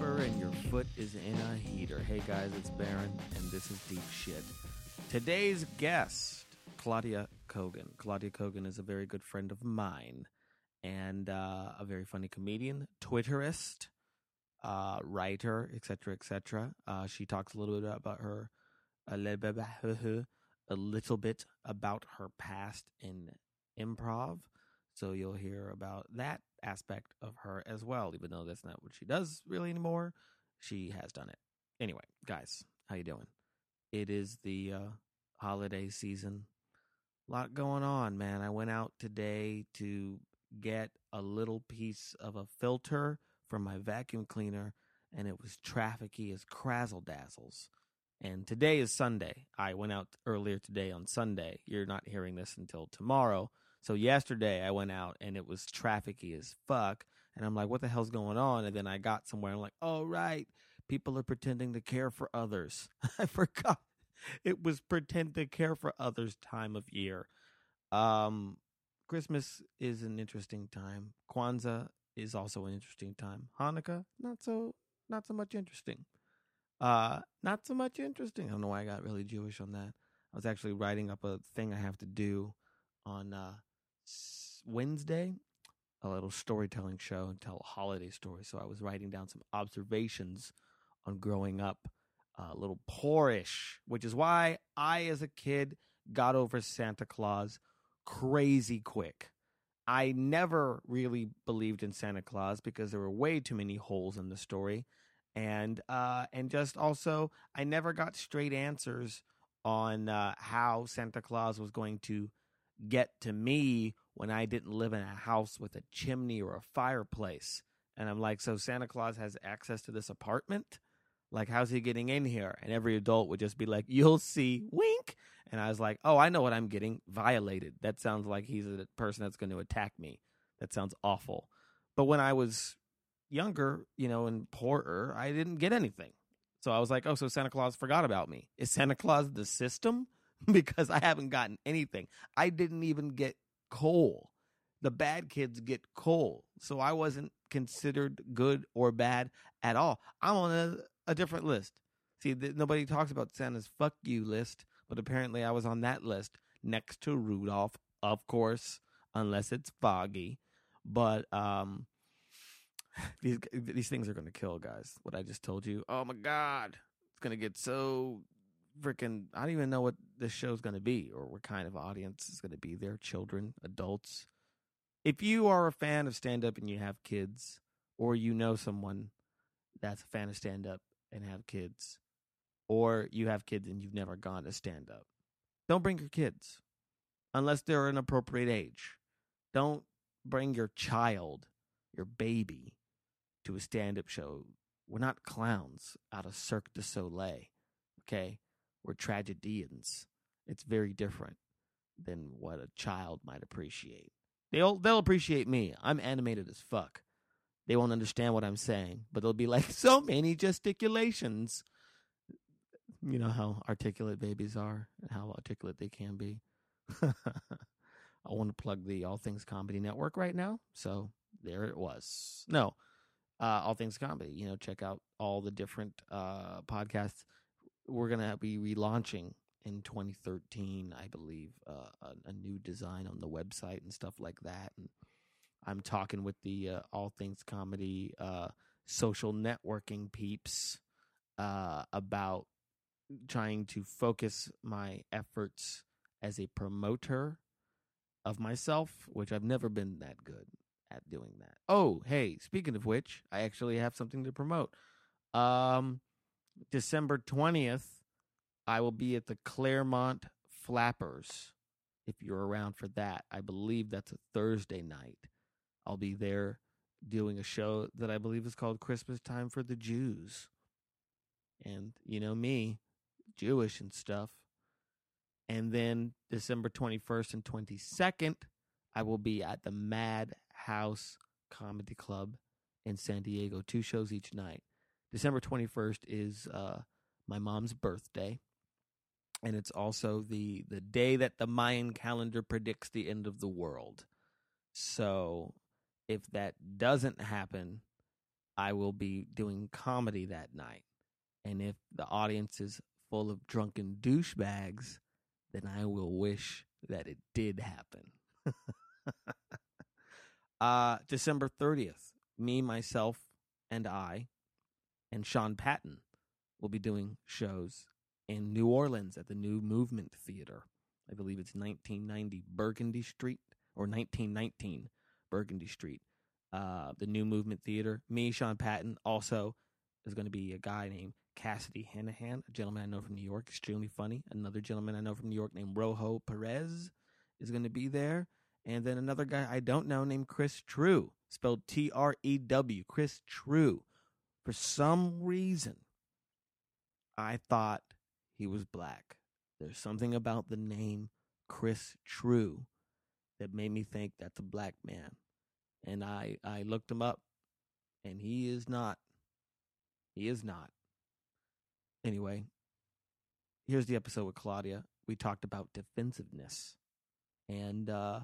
and your foot is in a heater. Hey guys, it's Baron, and this is Deep Shit. Today's guest, Claudia Cogan. Claudia Cogan is a very good friend of mine and uh, a very funny comedian, Twitterist, uh, writer, etc., etc. Uh, she talks a little bit about her, a little bit about her past in improv. So you'll hear about that aspect of her as well, even though that's not what she does really anymore. She has done it. Anyway, guys, how you doing? It is the uh, holiday season. A lot going on, man. I went out today to get a little piece of a filter from my vacuum cleaner, and it was trafficy as crazzle dazzles. And today is Sunday. I went out earlier today on Sunday. You're not hearing this until tomorrow. So yesterday I went out and it was trafficy as fuck. And I'm like, what the hell's going on? And then I got somewhere. I'm like, oh, right. People are pretending to care for others. I forgot. It was pretend to care for others time of year. Um, Christmas is an interesting time. Kwanzaa is also an interesting time. Hanukkah, not so, not so much interesting. Uh, not so much interesting. I don't know why I got really Jewish on that. I was actually writing up a thing I have to do on uh, Wednesday, a little storytelling show and tell a holiday story. So I was writing down some observations on growing up a little poorish, which is why I, as a kid, got over Santa Claus crazy quick. I never really believed in Santa Claus because there were way too many holes in the story, and uh, and just also I never got straight answers on uh, how Santa Claus was going to get to me when I didn't live in a house with a chimney or a fireplace. And I'm like, so Santa Claus has access to this apartment? Like, how's he getting in here? And every adult would just be like, you'll see, wink. And I was like, oh, I know what I'm getting violated. That sounds like he's a person that's going to attack me. That sounds awful. But when I was younger, you know, and poorer, I didn't get anything. So I was like, oh, so Santa Claus forgot about me. Is Santa Claus the system? because I haven't gotten anything. I didn't even get coal. The bad kids get coal. So I wasn't considered good or bad at all. I'm on a, a different list. See, nobody talks about Santa's fuck you list, but apparently I was on that list next to Rudolph, of course, unless it's foggy. But um these these things are going to kill guys. What I just told you. Oh my god. It's going to get so freaking I don't even know what this show's going to be or what kind of audience is going to be there children, adults. If you are a fan of stand up and you have kids or you know someone that's a fan of stand up and have kids or you have kids and you've never gone to stand up, don't bring your kids unless they're an appropriate age. Don't bring your child, your baby to a stand up show. We're not clowns out of Cirque du Soleil. Okay? We're tragedians. It's very different than what a child might appreciate. They'll they'll appreciate me. I'm animated as fuck. They won't understand what I'm saying, but they'll be like, so many gesticulations. You know how articulate babies are and how articulate they can be. I want to plug the All Things Comedy Network right now. So there it was. No, uh, All Things Comedy. You know, check out all the different uh, podcasts we're gonna be relaunching in 2013, I believe, uh, a, a, new design on the website and stuff like that. And I'm talking with the uh, All Things Comedy uh, social networking peeps uh, about trying to focus my efforts as a promoter of myself, which I've never been that good at doing that. Oh, hey, speaking of which, I actually have something to promote. Um, December 20th, I will be at the Claremont Flappers. If you're around for that, I believe that's a Thursday night. I'll be there doing a show that I believe is called Christmas Time for the Jews. And you know me, Jewish and stuff. And then December 21st and 22nd, I will be at the Mad House Comedy Club in San Diego, two shows each night. December 21st is uh, my mom's birthday. And it's also the, the day that the Mayan calendar predicts the end of the world. So if that doesn't happen, I will be doing comedy that night. And if the audience is full of drunken douchebags, then I will wish that it did happen. uh, December 30th, me, myself, and I, and Sean Patton will be doing shows in New Orleans at the New Movement Theater. I believe it's 1990 Burgundy Street or 1919 Burgundy Street. Uh, the New Movement Theater. Me, Sean Patton, also is going to be a guy named Cassidy Hanahan, a gentleman I know from New York, extremely funny. Another gentleman I know from New York named Rojo Perez is going to be there. And then another guy I don't know named Chris Trew, spelled T R E W, Chris Trew. For some reason, I thought he was black. There's something about the name Chris Trew that made me think that's a black man. And I, I looked him up, and he is not. He is not. Anyway, here's the episode with Claudia. We talked about defensiveness. And uh,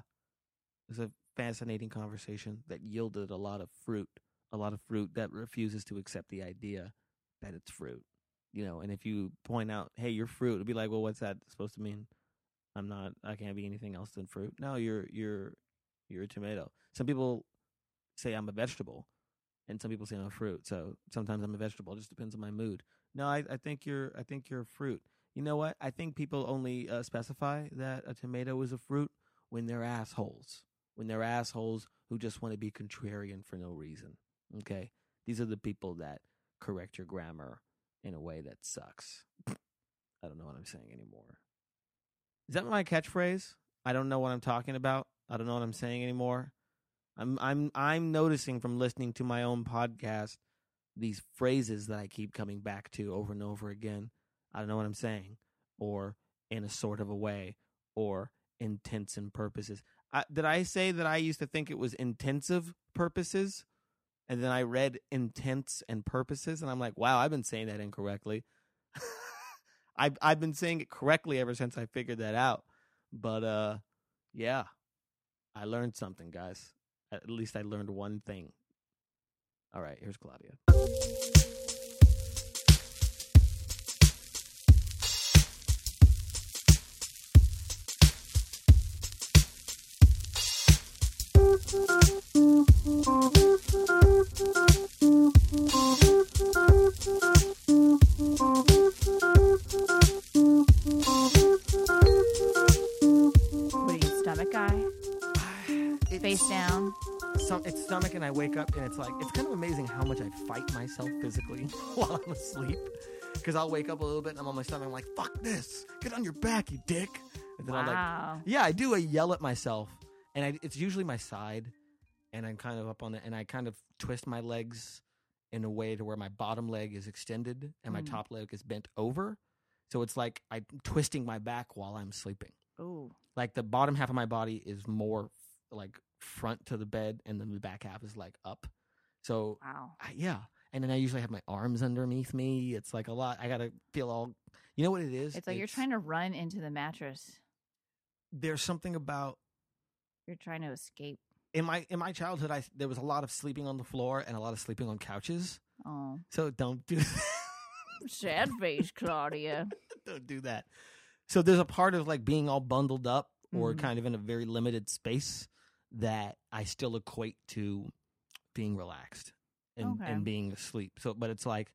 it was a fascinating conversation that yielded a lot of fruit, a lot of fruit that refuses to accept the idea that it's fruit. You know, and if you point out, hey, you're fruit, it'll be like, well, what's that supposed to mean? I'm not. I can't be anything else than fruit. No, you're you're you're a tomato. Some people say I'm a vegetable, and some people say I'm a fruit. So sometimes I'm a vegetable. It just depends on my mood. No, I, I think you're I think you're a fruit. You know what? I think people only uh, specify that a tomato is a fruit when they're assholes. When they're assholes who just want to be contrarian for no reason. Okay? These are the people that correct your grammar in a way that sucks. I don't know what I'm saying anymore. Is that my catchphrase? I don't know what I'm talking about. I don't know what I'm saying anymore. I'm I'm I'm noticing from listening to my own podcast these phrases that I keep coming back to over and over again. I don't know what I'm saying, or in a sort of a way, or intents and purposes. I, did I say that I used to think it was intensive purposes? And then I read intents and purposes, and I'm like, wow, I've been saying that incorrectly. I've I've been saying it correctly ever since I figured that out. But uh, yeah, I learned something, guys. At least I learned one thing. All right, here's Claudia. I wake up, and it's like it's kind of amazing how much I fight myself physically while I'm asleep. Because I'll wake up a little bit, and I'm on my stomach. I'm like, "Fuck this! Get on your back, you dick!" And then I'm like, Yeah, I do. I yell at myself, and I, it's usually my side, and I'm kind of up on it, and I kind of twist my legs in a way to where my bottom leg is extended and my Mm. top leg is bent over. So it's like I'm twisting my back while I'm sleeping. Ooh. Like the bottom half of my body is more f- like front to the bed, and then the back half is like up. So Wow. I, yeah, and then I usually have my arms underneath me. It's like a lot. I gotta feel all. You know what it is? It's like you're trying to run into the mattress. There's something about You're trying to escape. in my in my childhood, I there was a lot of sleeping on the floor and a lot of sleeping on couches. Oh, So don't do sad face, Claudia. don't do that. So there's a part of like being all bundled up or Mhm. kind of in a very limited space that I still equate to being relaxed and Okay. and being asleep. So, but it's like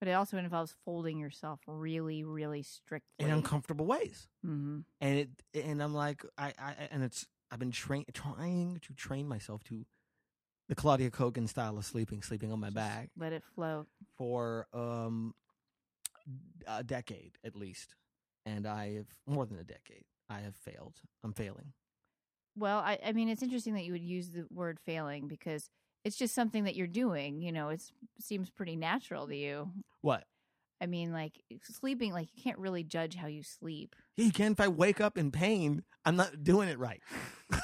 But it also involves folding yourself really, really strictly. in uncomfortable ways, hmm and it and I'm like I, I and it's I've been train trying to train myself to the Claudia Cogan style of sleeping, sleeping on my back. Let it flow. for um a decade at least and i have more than a decade i have failed i'm failing Well, I, I mean, it's interesting that you would use the word failing because it's just something that you're doing. You know, it seems pretty natural to you. what I mean, like sleeping, like you can't really judge how you sleep. yeah, you can if i wake up in pain i'm not doing it right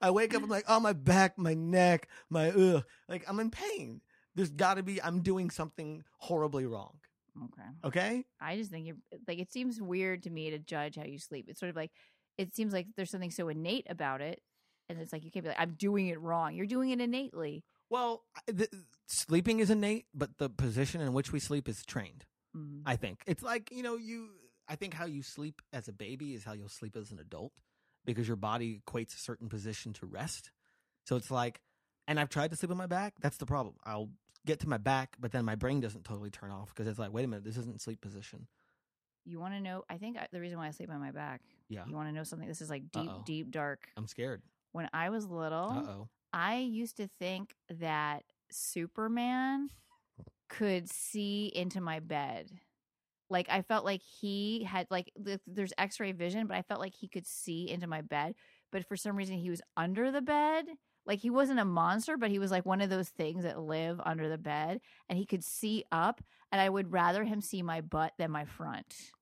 i wake up i'm like oh my back my neck my ugh like i'm in pain there's got to be i'm doing something horribly wrong Okay. okay I just think you're like it seems weird to me to judge how you sleep. It's sort of like it seems like there's something so innate about it, and it's like you can't be like I'm doing it wrong. You're doing it innately. Well, the, sleeping is innate, but the position in which we sleep is trained. Mm. I think it's like you know you. I think how you sleep as a baby is how you'll sleep as an adult because your body equates a certain position to rest. So it's like, and I've tried to sleep on my back. That's the problem. I'll get to my back, but then my brain doesn't totally turn off because it's like, wait a minute, this isn't sleep position. You want to know? I think I, the reason why I sleep on my back. Yeah, You want to know something? This is like deep, Uh-oh. deep, dark. I'm scared. When I was little, Uh oh. I used to think that Superman could see into my bed. Like I felt like he had like there's X-ray vision, but I felt like he could see into my bed. But for some reason, he was under the bed. Like he wasn't a monster, but he was like one of those things that live under the bed, and he could see up. And I would rather him see my butt than my front.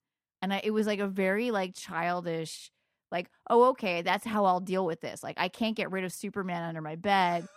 And I, it was like a very like childish, like oh okay, that's how I'll deal with this. Like I can't get rid of Superman under my bed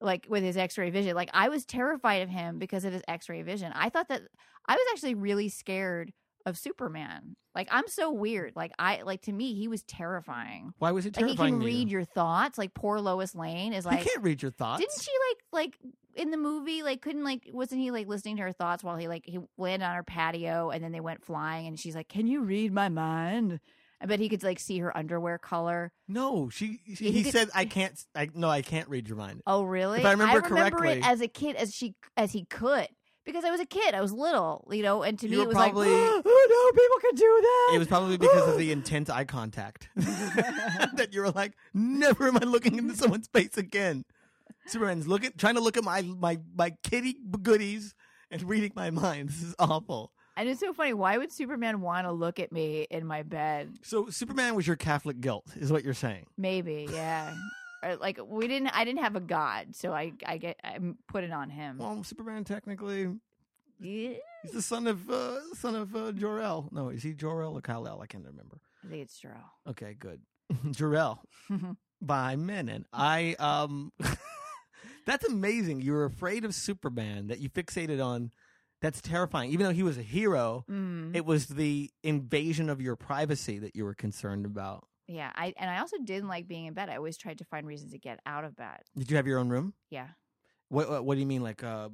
like with his x-ray vision like i was terrified of him because of his x-ray vision i thought that i was actually really scared of superman like i'm so weird like i like to me he was terrifying Why was it like he can read you? your thoughts like poor lois lane is like he can't read your thoughts. didn't she like like in the movie like couldn't like wasn't he like listening to her thoughts while he like he landed on her patio and then they went flying and she's like can you read my mind i bet he could like see her underwear color No, she. she he he did- said, "I can't. I no, I can't read your mind." Oh, really? If I remember it correctly- as a kid as she as he could because I was a kid. I was little, you know, and to You me it was probably- like, oh no, people can do that. It was probably because of the intense eye contact that you were like, "Never am I looking into someone's face again." Superman's looking, trying to look at my my my kitty goodies and reading my mind. This is awful. And it's so funny. Why would Superman want to look at me in my bed? So Superman was your Catholic guilt, is what you're saying? Maybe, yeah. Or, like we didn't. I didn't have a god, so I I get I put it on him. Well, Superman technically, yeah, he's the son of uh, son of uh, Jor El. No, is he Jor El or Kal El? I can't remember. I think it's true. Okay, good. Jor El. by men and i um that's amazing you were afraid of superman that you fixated on that's terrifying even though he was a hero Mm. it was the invasion of your privacy that you were concerned about yeah, I and I also didn't like being in bed. I always tried to find reasons to get out of bed. did you have your own room Yeah. what what, what do you mean like uh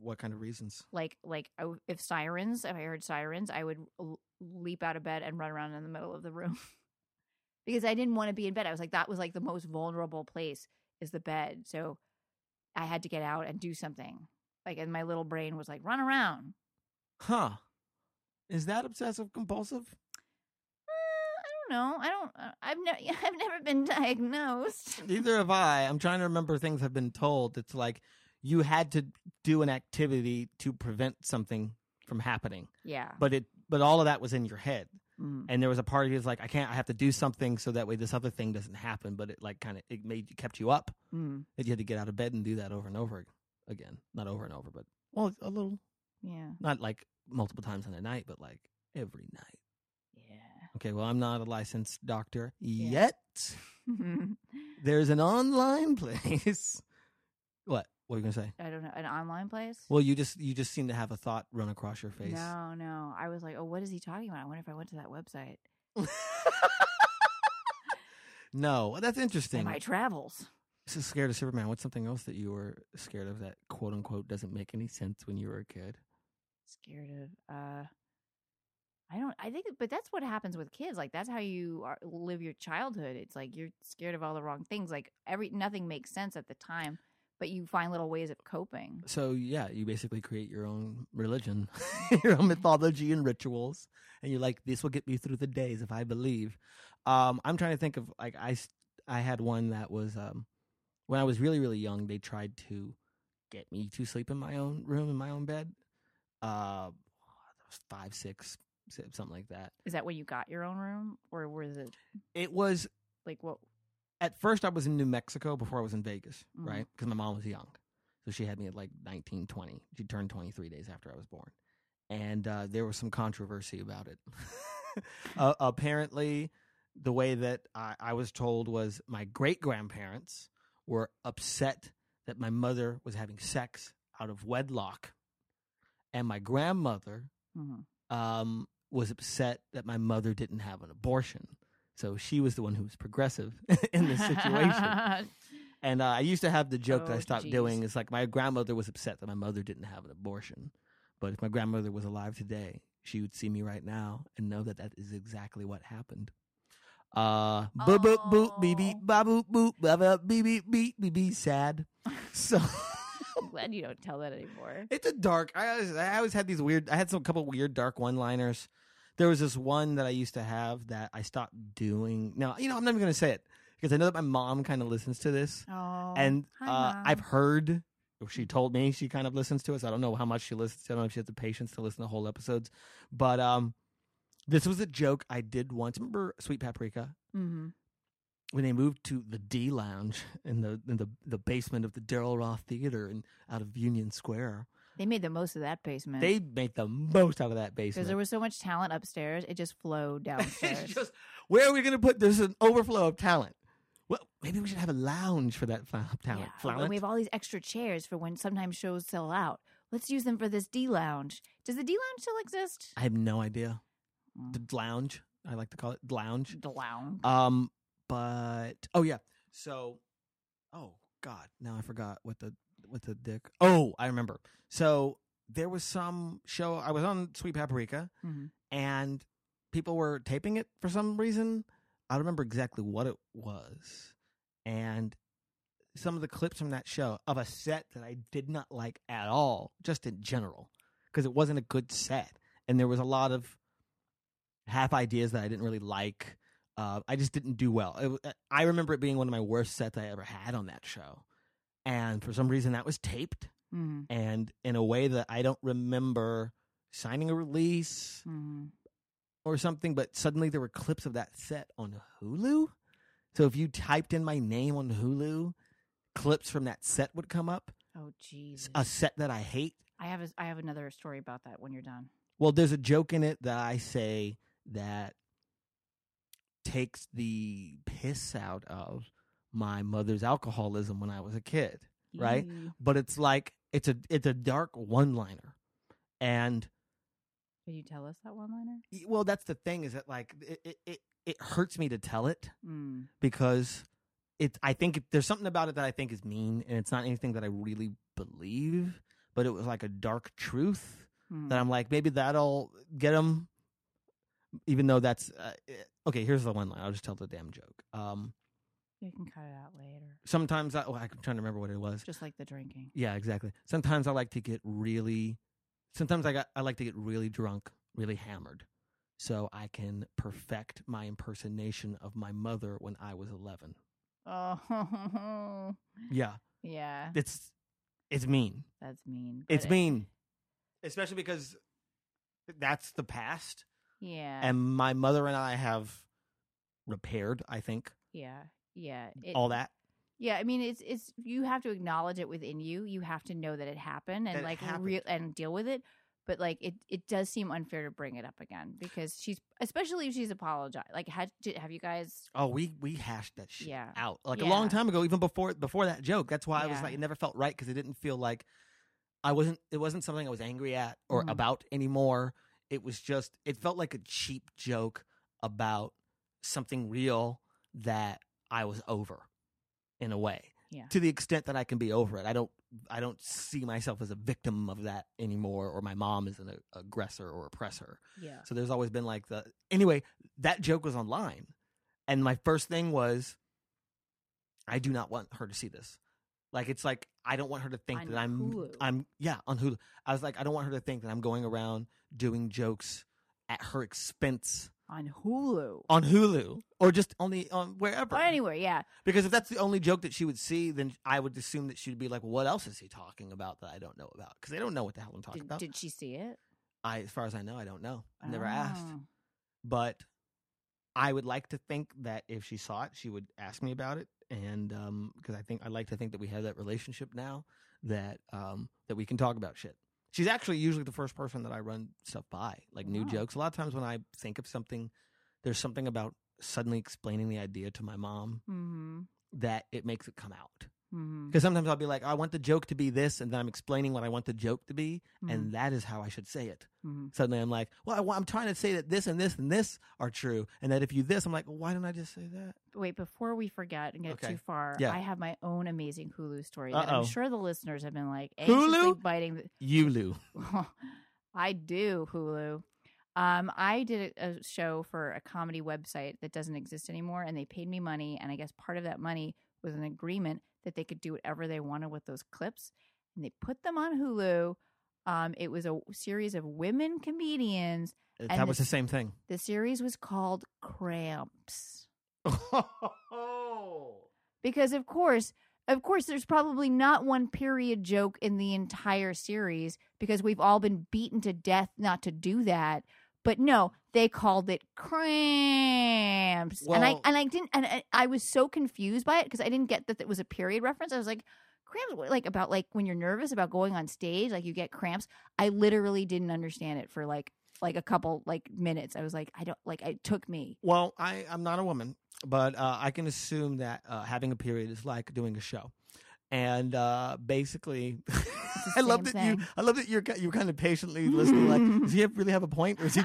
what kind of reasons like like I if sirens if i heard sirens i would l- leap out of bed and run around in the middle of the room because i didn't want to be in bed i was like that was like the most vulnerable place is the bed so i had to get out and do something like and my little brain was like run around. Huh. Is that obsessive compulsive? Uh, i don't know. I don't uh, i've never i've never been diagnosed. Neither have i. I'm trying to remember things i've been told. It's like you had to do an activity to prevent something from happening yeah. but it but all of that was in your head. Mm. and there was a part of you that's like i can't i have to do something so that way this other thing doesn't happen but it like kind of it made you kept you up. Mm. that you had to get out of bed and do that over and over again not over and over but well a little yeah. not like multiple times in a night but like every night. Yeah. Okay well i'm not a licensed doctor Yeah. yet. There's an online place. What? What are you gonna say? I don't know. An online place? Well you just you just seem to have a thought run across your face. No, no. I was like, oh, what is he talking about? I wonder if I went to that website. no. That's In interesting my travels. So scared of Superman. What's something else that you were scared of that quote unquote doesn't make any sense when you were a kid? Scared of uh I don't I think but that's what happens with kids. Like that's how you are, live your childhood. It's like you're scared of all the wrong things. Like every nothing makes sense at the time, but you find little ways of coping. So yeah, you basically create your own religion, your own mythology and rituals, and you're like, this will get me through the days if I believe. Um, I'm trying to think of like I s- I had one that was um, when I was really really young. They tried to get me to sleep in my own room in my own bed. Uh, I was five six si- something like that. Is that when you got your own room or was it It was like what at first I was in New Mexico before I was in Vegas, Mhm. right? Because my mom was young. So she had me at like 19, 20. She turned 23 days after I was born. And uh, there was some controversy about it. uh, apparently, the way that I, I was told was my great grandparents were upset that my mother was having sex out of wedlock. And my grandmother Mhm. um, was upset that my mother didn't have an abortion. So she was the one who was progressive in this situation. And uh, I used to have the joke that I Oh, stopped jeez. doing. Is like my grandmother was upset that my mother didn't have an abortion, but if my grandmother was alive today, she would see me right now and know that that is exactly what happened. Uh, boop boop boop beep beep Oh. ba boop boop ba ba beep beep beep beep beep sad. So I'm glad you don't tell that anymore. it's a dark. I always, I always had these weird. I had some couple weird dark one liners. There was this one that I used to have that I stopped doing. Now you know I'm never going to say it because I know that my mom kind of listens to this, Oh, and hi, uh, Mom. I've heard. Or she told me she kind of listens to us. I don't know how much she listens. I don't know if she has the patience to listen to whole episodes, but um, this was a joke I did once. Remember Sweet Paprika? Mhm. when they moved to the D Lounge in the in the the basement of the Daryl Roth Theater and out of Union Square. They made the most of that basement. They made the most out of that basement. because there was so much talent upstairs, it just flowed downstairs. it's just where are we going to put? There's an overflow of talent. Well, maybe we should have a lounge for that talent. Yeah, and we have all these extra chairs for when sometimes shows sell out. Let's use them for this D lounge. Does the D lounge still exist? I have no idea. Mm. The lounge, I like to call it the lounge. The lounge. Um, but oh yeah, so oh god, now I forgot what the what the dick. Oh, I remember. So there was some show. I was on Sweet Paprika, Mhm. and people were taping it for some reason. I don't remember exactly what it was, and some of the clips from that show of a set that I did not like at all, just in general, because it wasn't a good set, and there was a lot of half ideas that I didn't really like. Uh, I just didn't do well. It, w- I remember it being one of my worst sets I ever had on that show, and for some reason that was taped, Mhm. and in a way that I don't remember signing a release Mhm. or something. But suddenly there were clips of that set on Hulu. So if you typed in my name on Hulu, clips from that set would come up. Oh, jeez. A set that I hate. I have a, I have another story about that when you're done. Well, there's a joke in it that I say that takes the piss out of my mother's alcoholism when I was a kid. Right? But it's like it's a it's a dark one liner. And Can you tell us that one liner? well, that's the thing is that like it it it, hurts me to tell it Mm. because it I think there's something about it that I think is mean and it's not anything that I really believe, but it was like a dark truth Mm. that I'm like, maybe that'll get him. Even though that's uh, eh, okay. Here's the one line. I'll just tell the damn joke. Um, you can cut it out later. sometimes I, oh, I'm trying to remember what it was. Just like the drinking. Yeah, exactly. Sometimes I like to get really. Sometimes I got I like to get really drunk, really hammered, so I can perfect my impersonation of my mother when I was 11. Oh, Yeah, yeah. it's it's mean. That's mean. It's it- mean, especially because that's the past. Yeah. and my mother and I have repaired. I think yeah. Yeah. It, all that. Yeah, I mean, it's it's you have to acknowledge it within you. You have to know that it happened and That like real and deal with it. But like it, it does seem unfair to bring it up again because she's especially if she's apologized. Like, had did, have you guys? Oh, we we hashed that shit Yeah. out like a long time ago, even before before that joke. That's why I was like, it never felt right because it didn't feel like I wasn't. It wasn't something I was angry at or Mhm. about anymore. It was just. It felt like a cheap joke about something real that I was over, in a way. Yeah. To the extent that I can be over it, I don't. I don't see myself as a victim of that anymore, or my mom as an aggressor or oppressor. Yeah. So there's always been like the anyway, that joke was online. And my first thing was I do not want her to see this. Like it's like I don't want her to think On that I'm Hulu. I'm yeah, on Hulu. I was like I don't want her to think that I'm going around doing jokes at her expense On Hulu. on Hulu or just only on wherever. Or anywhere, yeah. Because if that's the only joke that she would see, then I would assume that she'd be like, well, "What else is he talking about that I don't know about?" Because they don't know what the hell I'm talking Did, about. did she see it? I, as far as I know, I don't know. I've never asked Oh. but I would like to think that if she saw it, she would ask me about it, and because I think I like to think that we have that relationship now that um, that we can talk about shit. She's actually usually the first person that I run stuff by, like new Wow. jokes. A lot of times when I think of something, there's something about suddenly explaining the idea to my mom Mm-hmm. that it makes it come out. Mhm. Because sometimes I'll be like, I want the joke to be this, and then I'm explaining what I want the joke to be, Mhm. and that is how I should say it. Mhm. Suddenly I'm like, well, I, I'm trying to say that this and this and this are true, and that if you this, I'm like, well, why don't I just say that? Wait, before we forget and get Okay. too far, Yeah. I have my own amazing Hulu story that Uh-oh. I'm sure the listeners have been like anxiously Hulu? biting. The- Yulu. I do Hulu. Um, I did a show for a comedy website that doesn't exist anymore, and they paid me money. And I guess part of that money was an agreement that they could do whatever they wanted with those clips, and they put them on Hulu. Um, it was a series of women comedians. that was the- the same thing. The series was called Cramps. because of course of course there's probably not one period joke in the entire series because we've all been beaten to death not to do that but no they called it cramps and i and i didn't and I, I was so confused by it because i didn't get that it was a period reference i was like cramps like about like when you're nervous about going on stage like you get cramps i literally didn't understand it for like like a couple like minutes i was like i don't like it took me Well, I, I'm not a woman, but uh, I can assume that uh, having a period is like doing a show. And uh, basically, I love that same you. I love that you're you're kind of patiently listening. Like, does he have, really have a point, or is he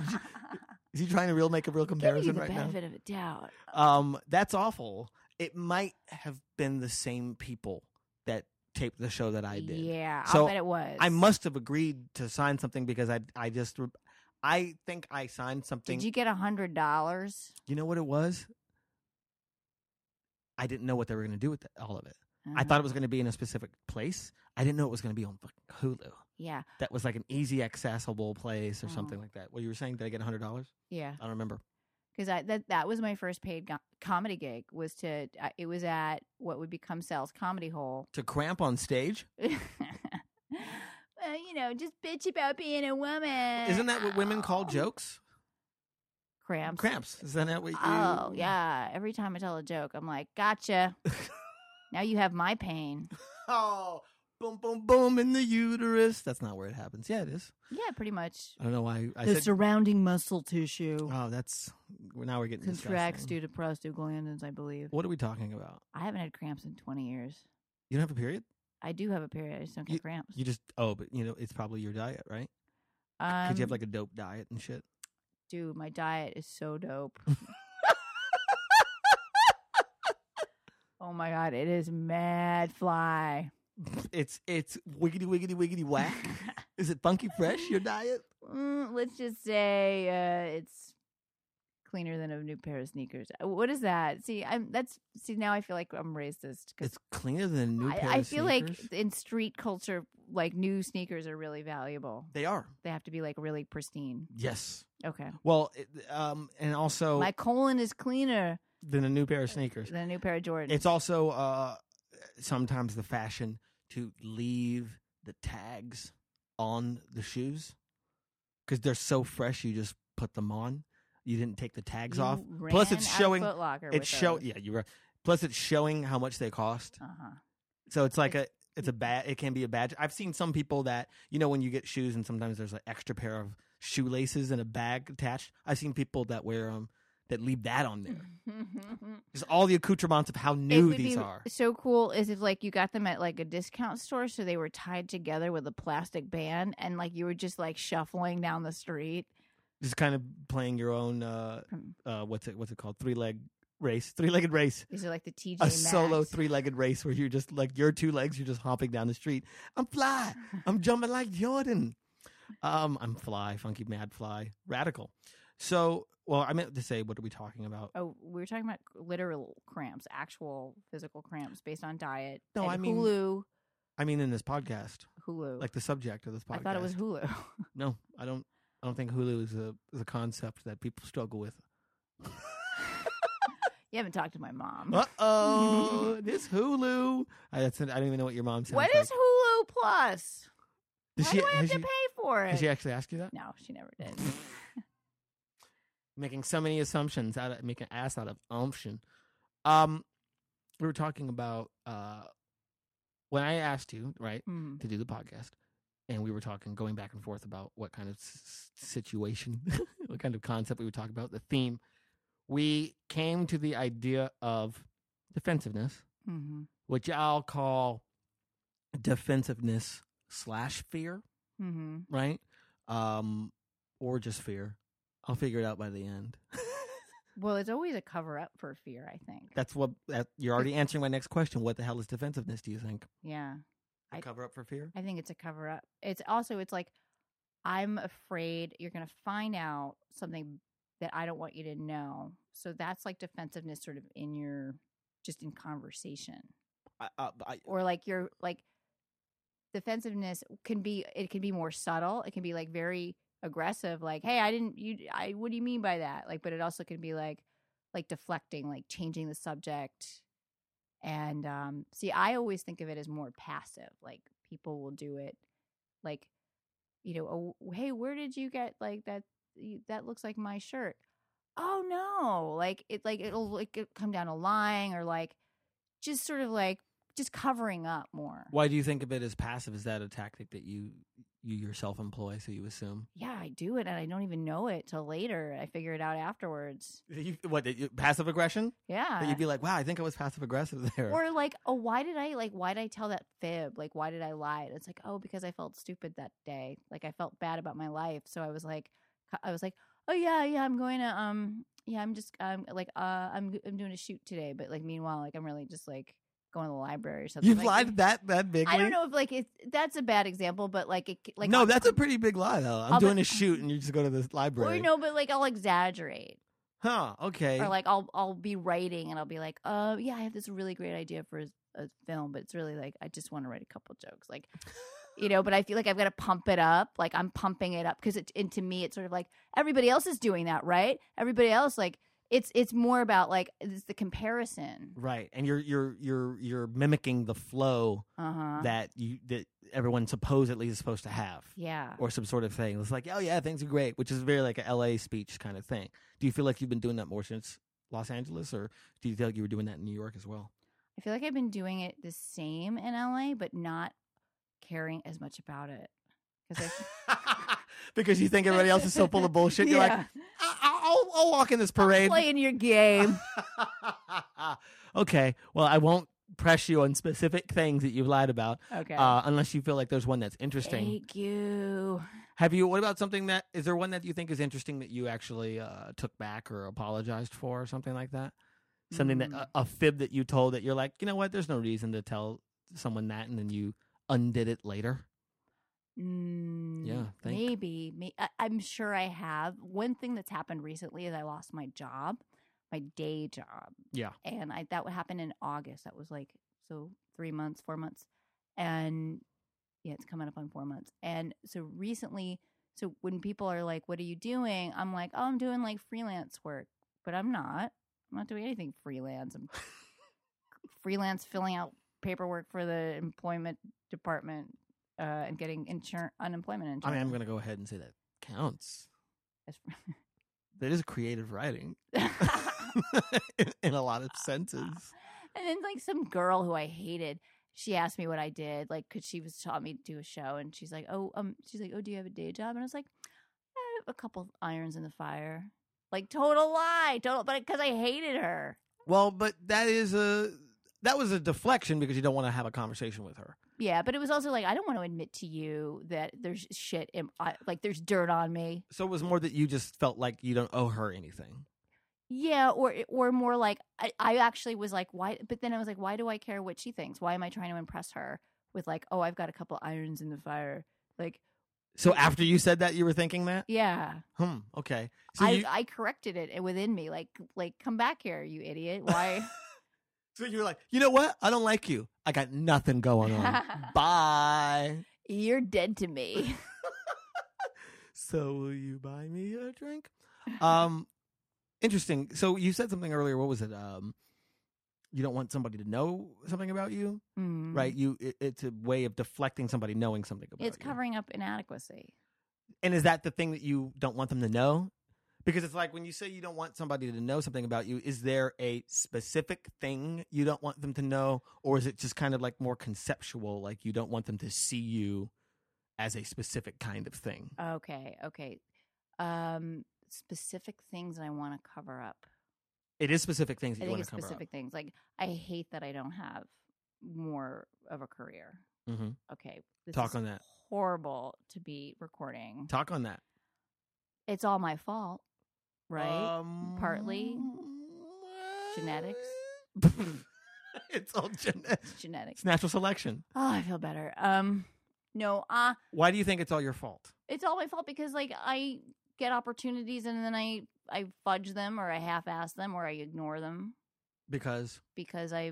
is he trying to real make a real comparison right now? benefit of a doubt Um, that's awful. It might have been the same people that taped the show that I did. Yeah, So, I'll bet it was. I must have agreed to sign something because I I just I think I signed something. Did you get a hundred dollars? You know what it was? I didn't know what they were going to do with it, all of it. I Uh-huh. thought it was going to be in a specific place. I didn't know it was going to be on Hulu. Yeah, That was like an easy accessible place or Oh. something like that. What you were saying? Did I get hundred dollars? yeah. I don't remember. Because I that that was my first paid go- comedy gig. Was to uh, it was at what would become Sal's Comedy Hole. To cramp on stage? well, you know, just bitch about being a woman. Isn't that what women call jokes? Cramps. Cramps. Is that what you? Oh yeah. Every time I tell a joke, I'm like, gotcha. now you have my pain. Oh, boom, boom, boom in the uterus. That's not where it happens. Yeah, it is. Yeah, pretty much. I don't know why I the said. surrounding muscle tissue oh, that's. Now we're getting contracts disgusting. due to prostaglandins, I believe. What are we talking about? I haven't had cramps in 20 years. You don't have a period? I do have a period. I just don't get cramps. You just oh, but you know it's probably your diet, right? um, Because you have like a dope diet and shit. dude, my diet is so dope. oh my god, it is mad fly. It's it's wiggity wiggity wiggity whack. Is it funky fresh? Your diet? Mm, let's just say uh, it's cleaner than a new pair of sneakers. Uh, What is that? See, I'm that's see now I feel like I'm racist because It's cleaner than a new pair I, I feel sneakers. like in street culture, like new sneakers are really valuable. they are. They have to be like really pristine. Yes. Okay, Well, it, um, and also my colon is cleaner than a new pair of sneakers. than a new pair of Jordans. It's also uh, sometimes the fashion to leave the tags on the shoes because they're so fresh. You just put them on. You didn't take the tags You off. Plus, it's showing. It's show. Yeah, you were. Plus, it's showing how much they cost. Uh huh. So it's like a. It's a bad. It can be a badge. I've seen some people that you know when you get shoes and sometimes there's an extra pair of shoelaces in a bag attached. I've seen people that wear them that leave that on there. Just all the accoutrements of how new these are. so cool is if like you got them at like a discount store, so they were tied together with a plastic band, and like you were just like shuffling down the street. Just kind of playing your own. uh uh What's it? What's it called? Three leg race. Three legged race. These are like the TJ A Maxx. solo three legged race where you're just like your two legs. You're just hopping down the street. I'm fly. I'm jumping like Jordan. Um, I'm fly, funky mad fly, radical. So, well, I meant to say, what are we talking about? Oh, we were talking about literal cramps, actual physical cramps based on diet. No, and I mean- Hulu. I mean, in this podcast, Hulu. like the subject of this podcast. I thought it was Hulu. No, I don't. I don't think Hulu is a is a concept that people struggle with. you haven't talked to my mom. Uh oh, this Hulu. I, that's, I don't even know what your mom sounds What like. Hulu Plus? Does Why she, do I have has to she- pay for it? Did she actually ask you that? no, she never did. Making so many assumptions out of making ass out of umption. Um, we were talking about uh when I asked you right Hmm. to do the podcast, and we were talking going back and forth about what kind of s- situation, what kind of concept we would talk about, the theme. We came to the idea of defensiveness Mm-hmm. which I'll call defensiveness slash fear, Mm-hmm. right? Um, or just fear. I'll figure it out by the end. Well, it's always a cover up for fear. I think. That's what that, you're already answering my next question. What the hell is defensiveness? Do you think yeah. A I- cover up for fear? I think it's a cover up. It's also it's like I'm afraid you're going to find out something that I don't want you to know. So that's like defensiveness sort of in your just in conversation. I, uh, I, I, Or like you're like defensiveness can be it can be more subtle. It can be like very aggressive like, "Hey, I didn't you I what do you mean by that?" Like but it also can be like like deflecting, like changing the subject. And um see, I always think of it as more passive. Like people will do it like you know, oh, hey, where did you get like that that looks like my shirt. Oh no. Like it like it'll like come down to lying or like just sort of like just covering up more. why do you think of it as passive? Is that a tactic that you you yourself employ? So you assume Yeah, I do it and I don't even know it till later. I figure it out afterwards. you, what you- passive aggression? Yeah. That you'd be like, wow, I think I was passive aggressive there. or like, oh, why did I like? Why did I tell that fib? Like, why did I lie? And it's like, oh, because I felt stupid that day. Like, I felt bad about my life, so I was like, I was like, oh yeah, yeah, I'm going to, um, yeah, I'm just, um, like, uh, I'm, I'm doing a shoot today, but like, meanwhile, like, I'm really just like going to the library or something. You've like, lied that that bigly. I don't know if like it's that's a bad example, but like, it, like, no, I'll- that's a pretty big lie though. I'm I'll doing be- a shoot and you just go to the library. Or no, but like I'll exaggerate, Huh? Okay. or like I'll I'll be writing and I'll be like, uh, yeah, I have this really great idea for a, a film, but it's really like I just want to write a couple jokes, like, you know. But I feel like I've got to pump it up, like I'm pumping it up because it, and to me, it's sort of like everybody else is doing that, right? Everybody else, like, it's it's more about like it's the comparison. right, and you're you're you're you're mimicking the flow Uh huh. that you that everyone supposedly is supposed to have. Yeah. Or some sort of thing. It's like, oh yeah, things are great, which is very like a LA speech kind of thing. Do you feel like you've been doing that more since Los Angeles, or do you feel like you were doing that in New York as well? I feel like I've been doing it the same in LA, but not caring as much about it I because you think everybody else is so full of bullshit. You're like, Yeah. I- I'll, I'll walk in this I'm parade. playing your game. okay, well, I won't press you on specific things that you've lied about, Okay. uh, unless you feel like there's one that's interesting. Thank you. Have you? What about something that is there one that you think is interesting that you actually uh, took back or apologized for or something like that? Something that Mm. a, a fib that you told that you're like, you know what? There's no reason to tell someone that, and then you undid it later. Mm, Yeah, think. maybe. May- I, I'm sure I have. One thing that's happened recently is I lost my job, my day job, Yeah. and I that would happen in August. That was like so three months, four months, and yeah, it's coming up on four months. And so recently, so when people are like, "What are you doing?" I'm like, "Oh, I'm doing like freelance work," but I'm not. I'm not doing anything freelance. I'm freelance filling out paperwork for the employment department uh, and getting insurance unemployment I insurance. mean, I'm going to go ahead and say that counts. That's- creative writing in, in a lot of senses. And then like some girl who I hated, she asked me what I did, like because she was taught me to do a show, and she's like, "Oh, um," she's like, "Oh, do you have a day job?" And I was like, I have "A couple irons in the fire." Like total lie, total, but because I hated her. Well, but that is a that was a deflection because you don't want to have a conversation with her. Yeah, but it was also like I don't want to admit to you that there's shit, in, I, like there's dirt on me. So it was more that you just felt like you don't owe her anything. Yeah, or or more like I, I actually was like, why? But then I was like, why do I care what she thinks? Why am I trying to impress her with like, oh, I've got a couple irons in the fire? Like, So after you said that, you were thinking that. yeah, Hmm. Okay. So I you, I corrected it within me, like like come back here, you idiot. Why? so you're like, you know what? I don't like you. I got nothing going on. Bye. You're dead to me. So will you buy me a drink? Um, interesting. So you said something earlier. What was it? Um, you don't want somebody to know something about you, Mm. right? You, it, it's a way of deflecting somebody knowing something about It's you. covering up inadequacy. And is that the thing that you don't want them to know? Because it's like when you say you don't want somebody to know something about you, is there a specific thing you don't want them to know? Or is it just kind of like more conceptual, like you don't want them to see you as a specific kind of thing? Okay, okay. Um, specific things I want to cover up. It is specific things I you think want it's to cover specific things. Like I hate that I don't have more of a career. up. hmm Okay, this Talk on that. Horrible to be recording. Talk on that. It's all my fault, right? Um, Partly genetics. it's all genetics. It's genetics. It's natural selection. Oh, I feel better. Um, no, uh, Why do you think it's all your fault? it's all my fault because like I get opportunities and then I I fudge them or I half-ass them or I ignore them Because because I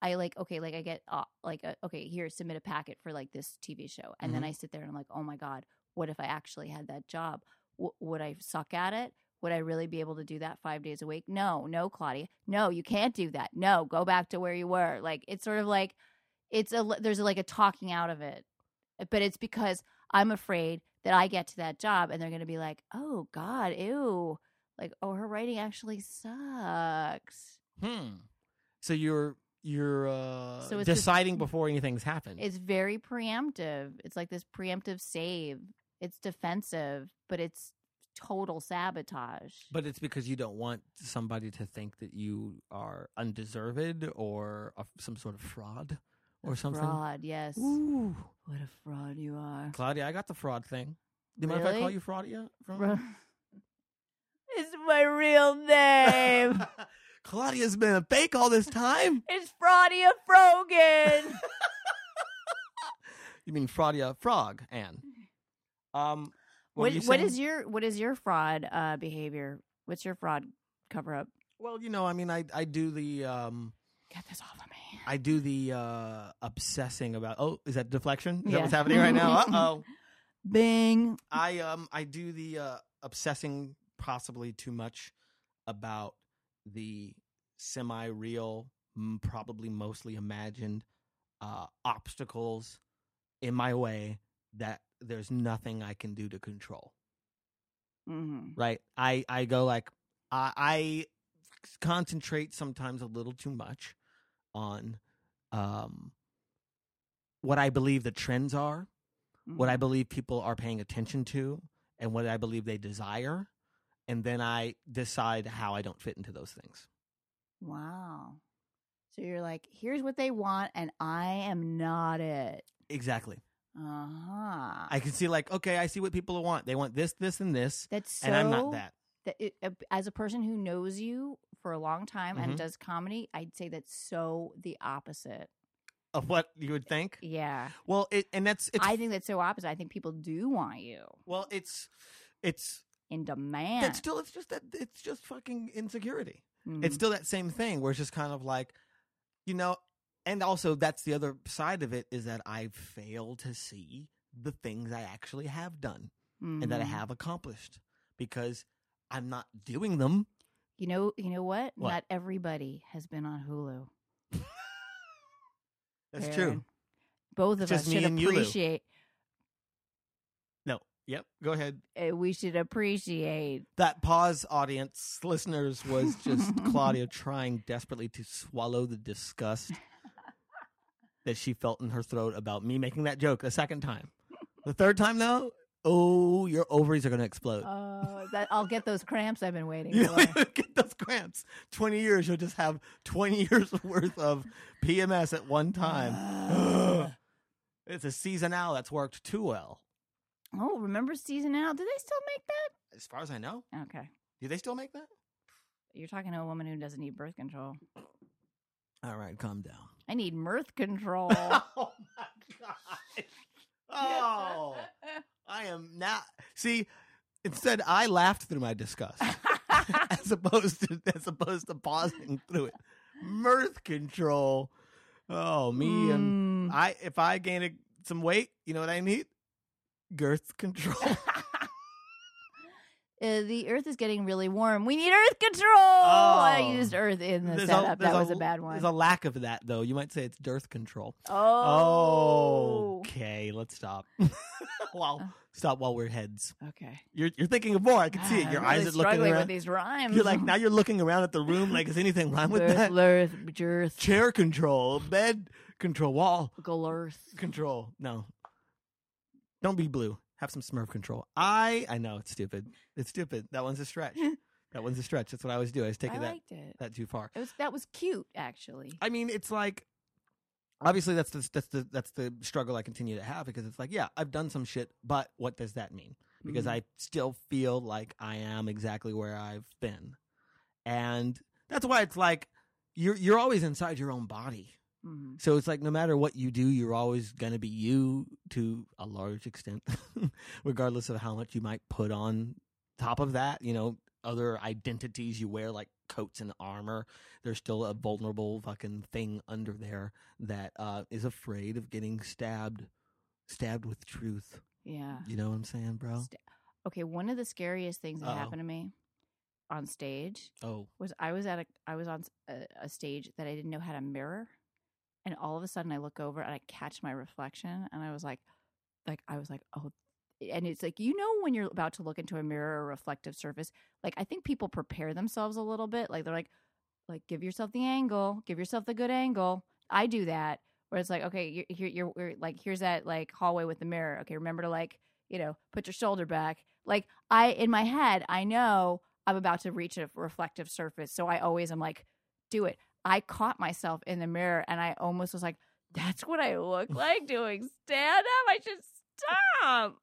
I like okay like I get uh, like a, okay here submit a packet for like this TV show and then Mhm. I sit there and I'm like oh my god what if I actually had that job w- would I suck at it would I really be able to do that 5 days a week no no Claudia no you can't do that no go back to where you were like it's sort of like it's a there's like a talking out of it but it's because I'm afraid that I get to that job and they're going to be like oh god ew like oh her writing actually sucks hmm. So you're you're uh, So just- deciding before anything's happened. It's very preemptive. It's like this preemptive save. It's defensive, but it's total sabotage. but it's because you don't want somebody to think that you are undeserved or a, some sort of fraud or something. Fraud, yes. Ooh. What a fraud you are. Claudia, I got the fraud thing. Do you mind if I call you Fraudia? From Fra- it's my real name. Claudia's been a fake all this time. it's Fraudia Frogan. You mean Fraudia Frog, Anne? Um, what, what, what your what is your fraud uh, behavior? What's your fraud cover up? Well, you know, I mean, I I do the um, Get this off of me. I do the uh, obsessing about. Oh, is that deflection? Is that what's happening right now? Uh oh. Bing. I um I do the uh, obsessing possibly too much about the semi-real, m- probably mostly imagined uh, obstacles in my way that there's nothing I can do to control. hmm Right? I I go like I, I concentrate sometimes a little too much on um what I believe the trends are what I believe people are paying attention to and what I believe they desire. And then I decide how I don't fit into those things. Wow. So you're like, here's what they want, and I am not it. Exactly. Uh huh. I can see, like, okay, I see what people want. They want this, this, and this, That's so. and I'm not that. that it, uh, as a person who knows you for a long time Mhm. and does comedy, I'd say that's so the opposite. Of what you would think. Yeah, Well, it and that's it's I think that's so opposite. I think people do want you well, it's it's in demand. it's still it's just that it's just fucking insecurity. Mhm. It's still that same thing where it's just kind of like, you know, and also that's the other side of it is that I fail to see the things I actually have done. and that I Mhm. have accomplished because I'm not doing them. You know, you know what? What? Not everybody has been on Hulu. That's Aaron. true. Both of just us should appreciate. No. Yep. Go ahead. Uh, we should appreciate. That pause, audience listeners, was just Claudia trying desperately to swallow the disgust that she felt in her throat about me making that joke a second time. The third time, though, oh, your ovaries are going to explode. Uh, that I'll get those cramps I've been waiting you for. get those cramps. 20 years, you'll just have 20 years worth of PMS at one time. it's a seasonal that's worked too well. Oh, remember Seasonale? Do they still make that? As far as I know, Okay. do they still make that? You're talking to a woman who doesn't need birth control. All right, calm down. I need mirth control. oh my god! Oh, I am not. See, instead, I laughed through my disgust as opposed to as opposed to pausing through it. Mirth control. Oh, me and Mm. I. If I gain a, some weight, you know what I need? Girth control. Uh, the earth is getting really warm. We need earth control. Oh, I used earth in the a- setup. there's that was a bad one. There's a lack of that, though. You might say it's dearth control. Oh. Okay, let's stop. well, Uh. stop while we're heads. Okay. You're you're thinking of more. I can see it. Ah, Your I'm eyes really are looking struggling around. with these rhymes. You're like now you're looking around at the room. Like, is anything wrong with that? Chair control, bed control, wall control. No, don't be blue. Have some Smurf control. I I know it's stupid. It's stupid. That one's a stretch. That one's a stretch. That's what I always do. I was I taking that liked it. that too far. It was that was cute, actually. I mean, it's like obviously that's the that's the that's the struggle I continue to have because it's like, yeah, I've done some shit, but what does that mean? Because Mhm. I still feel like I am exactly where I've been, and that's why it's like you're you're always inside your own body. Mhm. So it's like no matter what you do, you're always gonna be you to a large extent, regardless of how much you might put on top of that. You know, other identities you wear, like coats and armor. There's still a vulnerable fucking thing under there that uh, is afraid of getting stabbed, stabbed with truth. Yeah. You know what I'm saying, bro? Sta- Okay, one of the scariest things that Uh-oh. happened to me on stage Oh, was I was at a I was on a stage that I didn't know had a mirror, and all of a sudden I look over and I catch my reflection, and I was like, like I was like, oh, and it's like you know when you're about to look into a mirror or reflective surface, like I think people prepare themselves a little bit, like they're like, like give yourself the angle, give yourself the good angle. I do that where it's like, okay, you're, you're, you're like here's that like hallway with the mirror. Okay, remember to like you know put your shoulder back. Like I in my head, I know I'm about to reach a reflective surface. So I always am like, do it. I caught myself in the mirror and I almost was like, that's what I look like doing stand up. I should stop.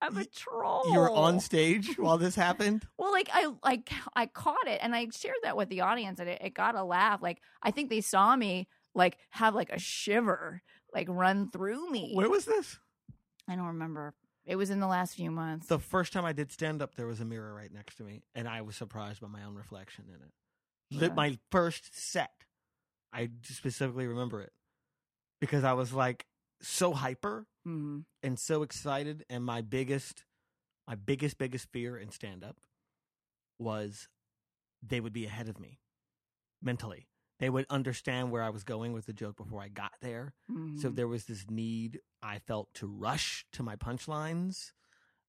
I'm a troll. you were on stage while this happened. Well, like I like I caught it and I shared that with the audience and it, it got a laugh. Like I think they saw me like have like a shiver like run through me. Where was this? I don't remember. It was in the last few months. The first time I did stand up, there was a mirror right next to me, and I was surprised by my own reflection in it. Yeah. My first set, I specifically remember it because I was like so hyper Mhm. and so excited, and my biggest, my biggest, biggest fear in stand up was they would be ahead of me mentally. They would understand where I was going with the joke before I got there. So Mhm. there was this need I felt to rush to my punchlines.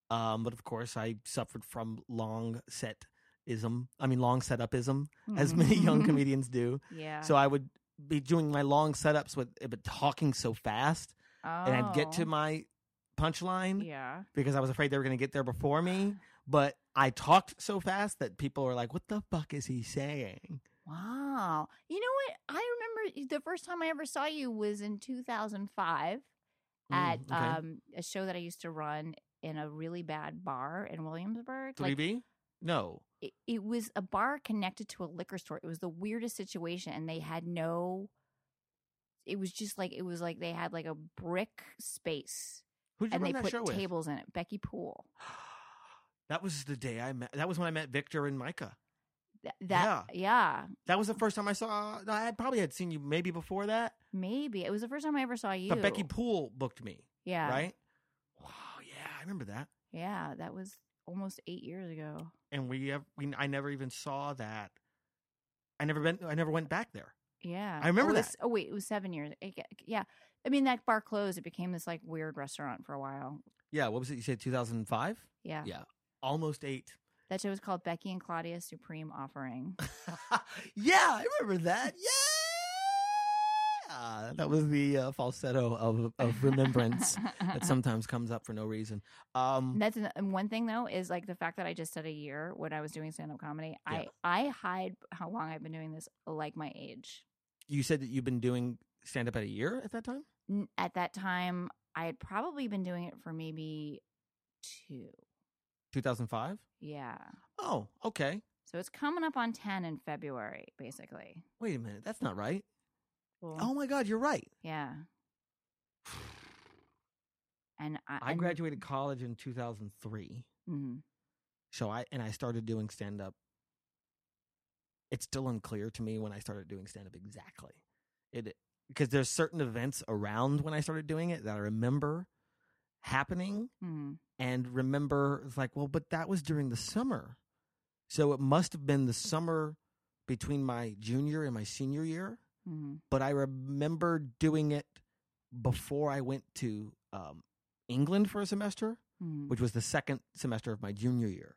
Um, but of course, I suffered from long set ism. I mean, long setupism, as many young Mhm. comedians do. Yeah. So I would be doing my long setups with, but talking so fast, and I'd get to Oh. my punchline Yeah. because I was afraid they were going to get there before me. But I talked so fast that people were like, "What the fuck is he saying?" Wow. You know what? I remember the first time I ever saw you was in 2005 at Mm, okay. um, a show that I used to run in a really bad bar in Williamsburg. Three Like No. It, it was a bar connected to a liquor store. It was the weirdest situation, and they had no. It was just like it was like they had like a brick space, Who did you and run they that put show with? tables in it. Becky Poole. That was the day I met. That was when I met Victor and Micah. Th- That yeah. That was the first time I saw. I probably had seen you maybe before that, maybe it was the first time I ever saw you. but Becky Poole booked me, yeah, right? Wow, yeah, I remember that. yeah, that was almost eight years ago. And we have we. I never even saw that. I never been. I never went back there. Yeah, I remember oh, it was- Oh wait, it was seven years. It yeah, I mean that bar closed. It became this like weird restaurant for a while. Yeah, what was it? You said two thousand five. Yeah, Yeah. Almost eight. that show was called Becky and Claudia's Supreme Offering. yeah, I remember that. Yeah, that was the uh, falsetto of of remembrance that sometimes comes up for no reason. Um, That's an, one thing though is like the fact that I just said a year when I was doing stand up comedy. Yeah. I I hide how long I've been doing this, like my age. you said that you've been doing stand up at a year at that time. N- At that time, I had probably been doing it for maybe two. 2005. Yeah, Oh, okay. so it's coming up on ten in February, basically. Wait a minute, that's not right. Cool. Oh my God, you're right. Yeah. And I, I and- graduated college in 2003, Mhm. so I and I started doing stand up. It's still unclear to me when I started doing stand up exactly. It because there's certain events around when I started doing it that I remember happening Mhm. and remember it's like, well, but that was during the summer. So it must have been the summer between my junior and my senior year. Mhm. But I remember doing it before I went to um, England for a semester, Mhm. which was the second semester of my junior year.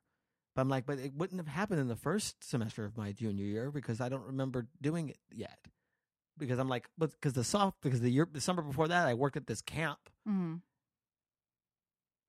But I'm like, but it wouldn't have happened in the first semester of my junior year because I don't remember doing it yet. Because I'm like, but because the soft because the year the summer before that I worked at this camp Mhm.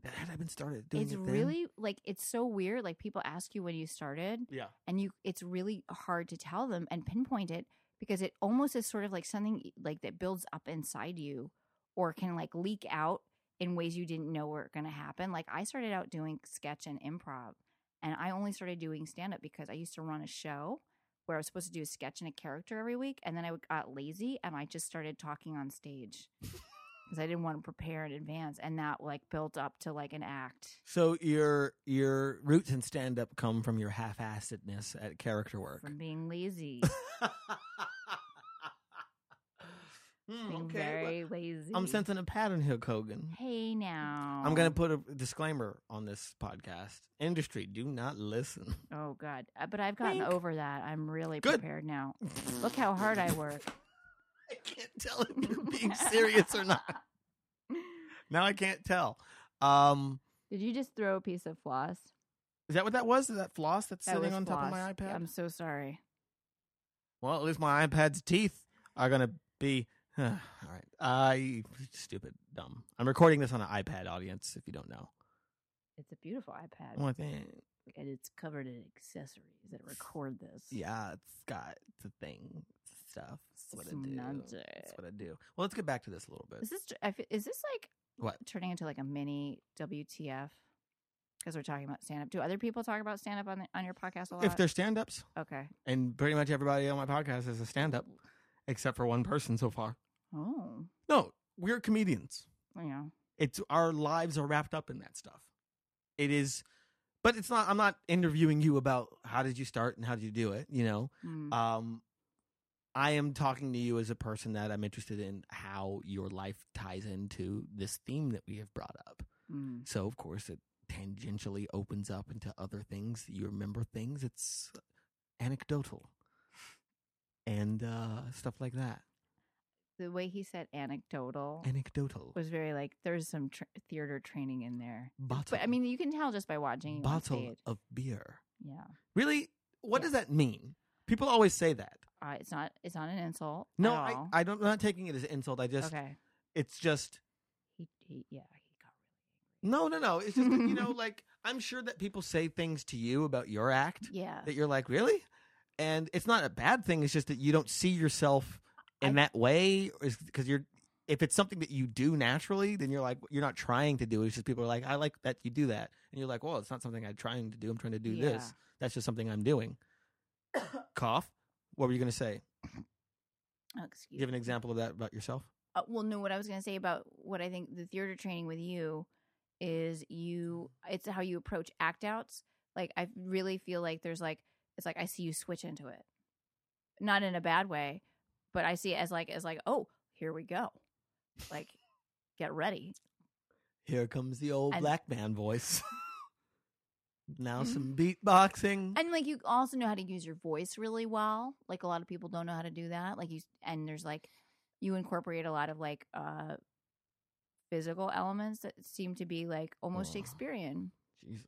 had I been started doing it's it really like it's so weird. Like people ask you when you started, yeah. and you it's really hard to tell them and pinpoint it because it almost is sort of like something like that builds up inside you or can like leak out in ways you didn't know were going to happen. Like I started out doing sketch and improv, and I only started doing stand up because I used to run a show where I was supposed to do a sketch and a character every week, and then I got lazy and I just started talking on stage. Because I didn't want to prepare in advance, and that like built up to like an act. So your your roots in stand up come from your half assedness at character work. from being lazy, Hmm, being okay, very lazy. I'm sensing a pattern here, Cogan. Hey now. I'm gonna put a disclaimer on this podcast. Industry, do not listen. Oh God! Uh, But I've gotten Wink. over that. I'm really Good. prepared now. Look how hard I work. I can't tell if you're being serious or not. Now I can't tell. Um, Did you just throw a piece of floss? is that what that was? Is that floss that's That sitting was on top of my floss. iPad? I'm so sorry. Well, at least my iPad's teeth are gonna be. all right. I stupid dumb. I'm recording this on an iPad audience. If you don't know, It's a beautiful iPad, oh, Well, think- and it's covered in accessories that record this. yeah, it's got the thing, stuff. It's what I do. Magic. That's what I do. Well, let's get back to this a little bit. Is this is this like What? turning into like a mini WTF? Because we're talking about stand up. Do other people talk about stand up on the, on your podcast a lot? If they're stand-ups, okay. and pretty much everybody on my podcast is a stand-up, except for one person so far. Oh, No, we're comedians. know. It's our lives are wrapped up in that stuff. It is, but it's not. I'm not interviewing you about how did you start and how did you do it. You know, Mm. um, I am talking to you as a person that I'm interested in how your life ties into this theme that we have brought up. Mm. So of course it tangentially opens up into other things. You remember things. It's anecdotal and uh, stuff like that. The way he said anecdotal Anecdotal. was very like there's some tr- theater training in there. Bottle. But I mean, you can tell just by watching bottle of beer. Yeah, Really? What Yeah. does that mean? People always say that. uh, it's not. It's not an insult. No, I. I don't. I'm not taking it as an insult. I just. okay. It's just. He, he, yeah, he got No, no, no. It's just you know, like I'm sure that people say things to you about your act. Yeah, that you're like, really? And it's not a bad thing. It's just that you don't see yourself in I- that way, is because you're. If it's something that you do naturally, then you're like you're not trying to do it. It's just people are like, I like that you do that, and you're like, well, it's not something I'm trying to do. I'm trying to do Yeah. this. That's just something I'm doing. Cough. What were you going to say? Oh, excuse. Give an example of that about yourself. Uh, well, no. What I was going to say about what I think the theater training with you is you. It's how you approach act outs. Like I really feel like there's like it's like I see you switch into it, not in a bad way, but I see it as like as like oh here we go, like get ready. Here comes the old And- black man voice. now some beatboxing. And like you also know how to use your voice really well. Like a lot of people don't know how to do that. Like you and there's like you incorporate a lot of like uh physical elements that seem to be like almost Oh. Shakespearean. Jesus.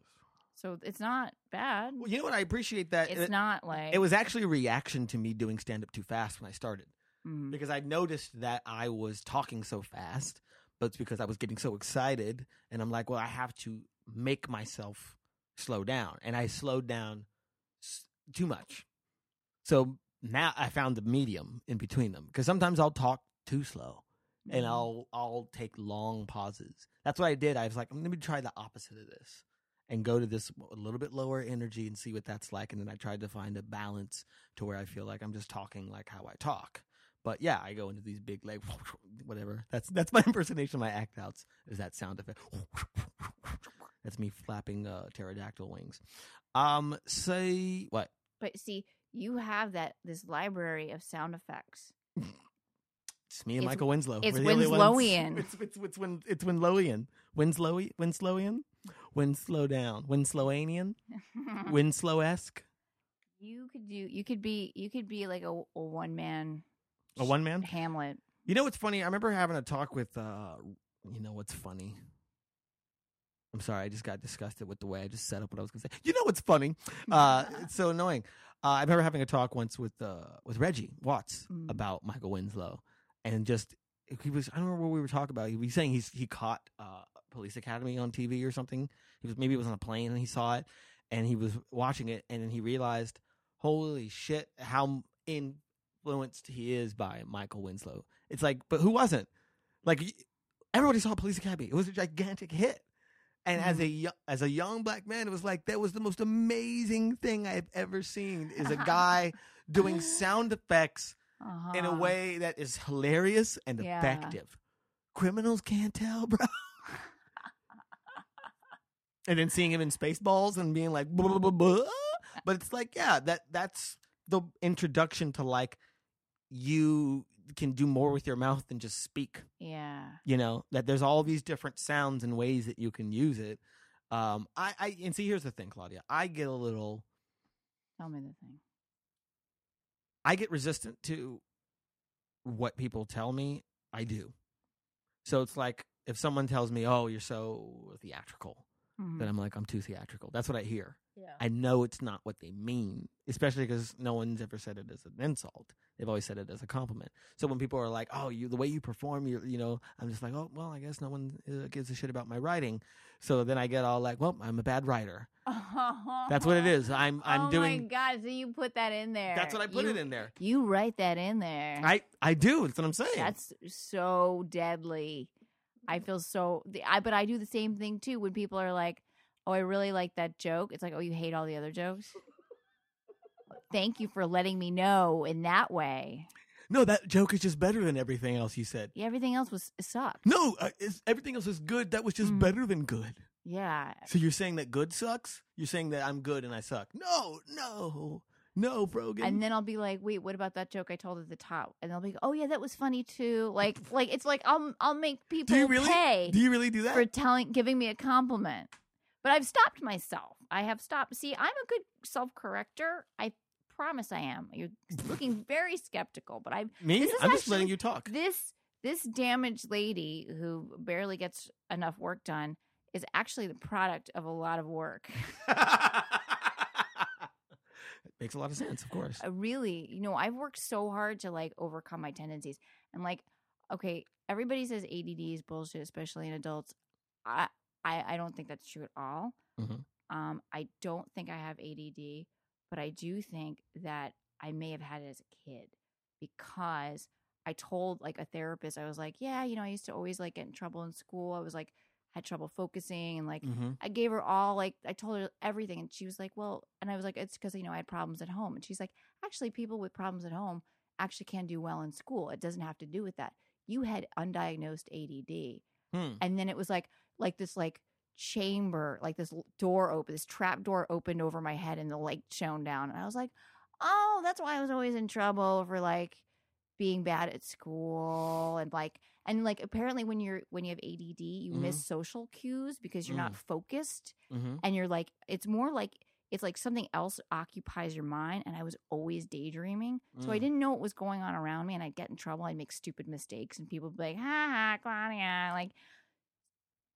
So it's not bad. Well, you know what? I appreciate that. It's It- not like It was actually a reaction to me doing stand up too fast when I started Mhm. because I noticed that I was talking so fast, but it's because I was getting so excited. And I'm like, well, I have to make myself slow down. And I slowed down s- too much. So now I found the medium in between them because sometimes I'll talk too slow and Mhm. I'll I'll take long pauses. That's what I did. I was like, let me try the opposite of this and go to this a little bit lower energy and see what that's like. And then I tried to find a balance to where I feel like I'm just talking like how I talk. But yeah, I go into these big like whatever. That's that's my impersonation of my act outs. Is that sound effect? That's me flapping uh, pterodactyl wings. Um, say what? But see, you have that this library of sound effects. It's me and It's- Michael Winslow. it's We're the only ones- Winslowian. It's it's it's Win, it's Winslowian. Winslow Winslowian. Winslow down. Winslowanian. Winslow esque. you could do you could be you could be like a, a one man A one man. Hamlet. You know what's funny? I remember having a talk with. uh You know what's funny? I'm sorry, I just got disgusted with the way I just set up what I was going to say. You know what's funny? Uh, it's so annoying. Uh, I remember having a talk once with uh, with Reggie Watts Mm. about Michael Winslow, and just he was I don't remember what we were talking about. He was saying he's he caught uh, Police Academy on TV or something. He was maybe it was on a plane and he saw it and he was watching it and then he realized, holy shit, how influenced he is by Michael Winslow. It's like, but who wasn't? Like everybody saw Police Academy. It was a gigantic hit. And as a as a young black man, it was like that was the most amazing thing I've ever seen. Is a guy doing sound effects in a Uh-huh. way that is hilarious and Yeah. effective. Criminals can't tell, bro. and then seeing him in Spaceballs and being like, blah, blah, blah, but it's like, yeah, that that's the introduction to like you can do more with your mouth than just speak. Yeah. You know that there's all these different sounds and ways that you can use it. Um, I, I and see, here's the thing, Claudia. I get a little. Tell me the thing. I get resistant to what people tell me. I do. So it's like if someone tells me, "Oh, you're so theatrical," Mhm. then I'm like, "I'm too theatrical." That's what I hear. Yeah. I know it's not what they mean, especially because no one's ever said it as an insult. They've always said it as a compliment. So when people are like, "Oh, you the way you perform," you you know, I'm just like, "Oh, well, I guess no one uh, gives a shit about my writing." So then I get all like, "Well, I'm a bad writer." That's what it is. I'm I'm oh doing. Oh my god! So you put that in there. That's what I put You- it in there. You write that in there. I I do. That's what I'm saying. That's so deadly. I feel so. the- I but I do the same thing too. When people are like, "Oh, I really like that joke," it's like, "Oh, you hate all the other jokes." Thank you for letting me know in that way. no, that joke is just better than everything else you said. Yeah, everything else was sucked. No, uh, everything else is good. That was just Mm. better than good. Yeah, So you're saying that good sucks? You're saying that I'm good and I suck? No, no, no, Brogan. and then I'll be like, "Wait, what about that joke I told at the top?" And they'll be, like, "Oh yeah, that was funny too." Like, like it's like I'll I'll make people do you really? pay. Do you really do that? for telling giving me a compliment. But I've stopped myself. I have stopped. See, I'm a good self corrector. I promise I am. You're looking very skeptical, but I Me? This is I'm just letting you talk. this this damaged lady who barely gets enough work done is actually the product of a lot of work. Makes a lot of sense, of course. I really, you know, I've worked so hard to like overcome my tendencies. And like, okay, everybody says ADD is bullshit, especially in adults. I I, I don't think that's true at all. Mhm. Um, I don't think I have ADD, but I do think that I may have had it as a kid because I told like a therapist, I was like, yeah, you know, I used to always like get in trouble in school. I was like, had trouble focusing and like hmm I gave her all like I told her everything, and she was like, "Well," and I was like, "It's because you know I had problems at home." And she's like, "Actually, people with problems at home actually can do well in school. It doesn't have to do with that. You had undiagnosed ADD, Hmm. and then it was like like this like chamber, like this door open, this trap door opened over my head, and the light shone down, and I was like, "Oh, that's why I was always in trouble for like." Being bad at school and like and like apparently when you're when you have ADD you Mhm. miss social cues because you're not focused hmm and you're like it's more like it's like something else occupies your mind and i was always daydreaming so i Mm. didn't know what was going on around me and i'd get in trouble i'd make stupid mistakes and people would be like ha ha claudia like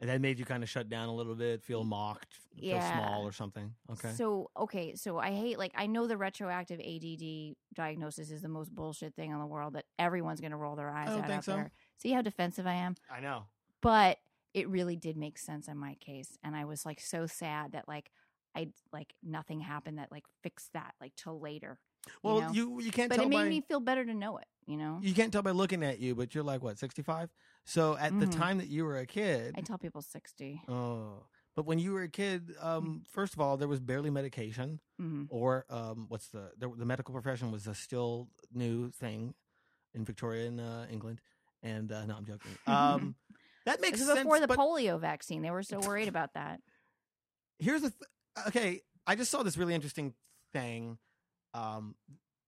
And that made you kind of shut down a little bit, feel mocked, feel Yeah. small or something. Okay. so okay so i hate like i know the retroactive ADD diagnosis is the most bullshit thing in the world that everyone's going to roll their eyes oh, I don't at out so. there see how defensive i am I know. but it really did make sense in my case and i was like so sad that like i like nothing happened that like fixed that like till later Well, know? you you can't tell but it made by me feel better to know it you know you can't tell by looking at you, but you're like what, 65? So at the Mhm. time that you were a kid, i tell people 60 oh, but when you were a kid, um, first of all, there was barely medication, hmm or um, what's the, the the medical profession was a still new thing in Victorian uh, England, and uh, no, I'm joking. Um, that makes this sense. before the but polio vaccine they were so worried about that here's the th- okay. I just saw this really interesting thing. Um,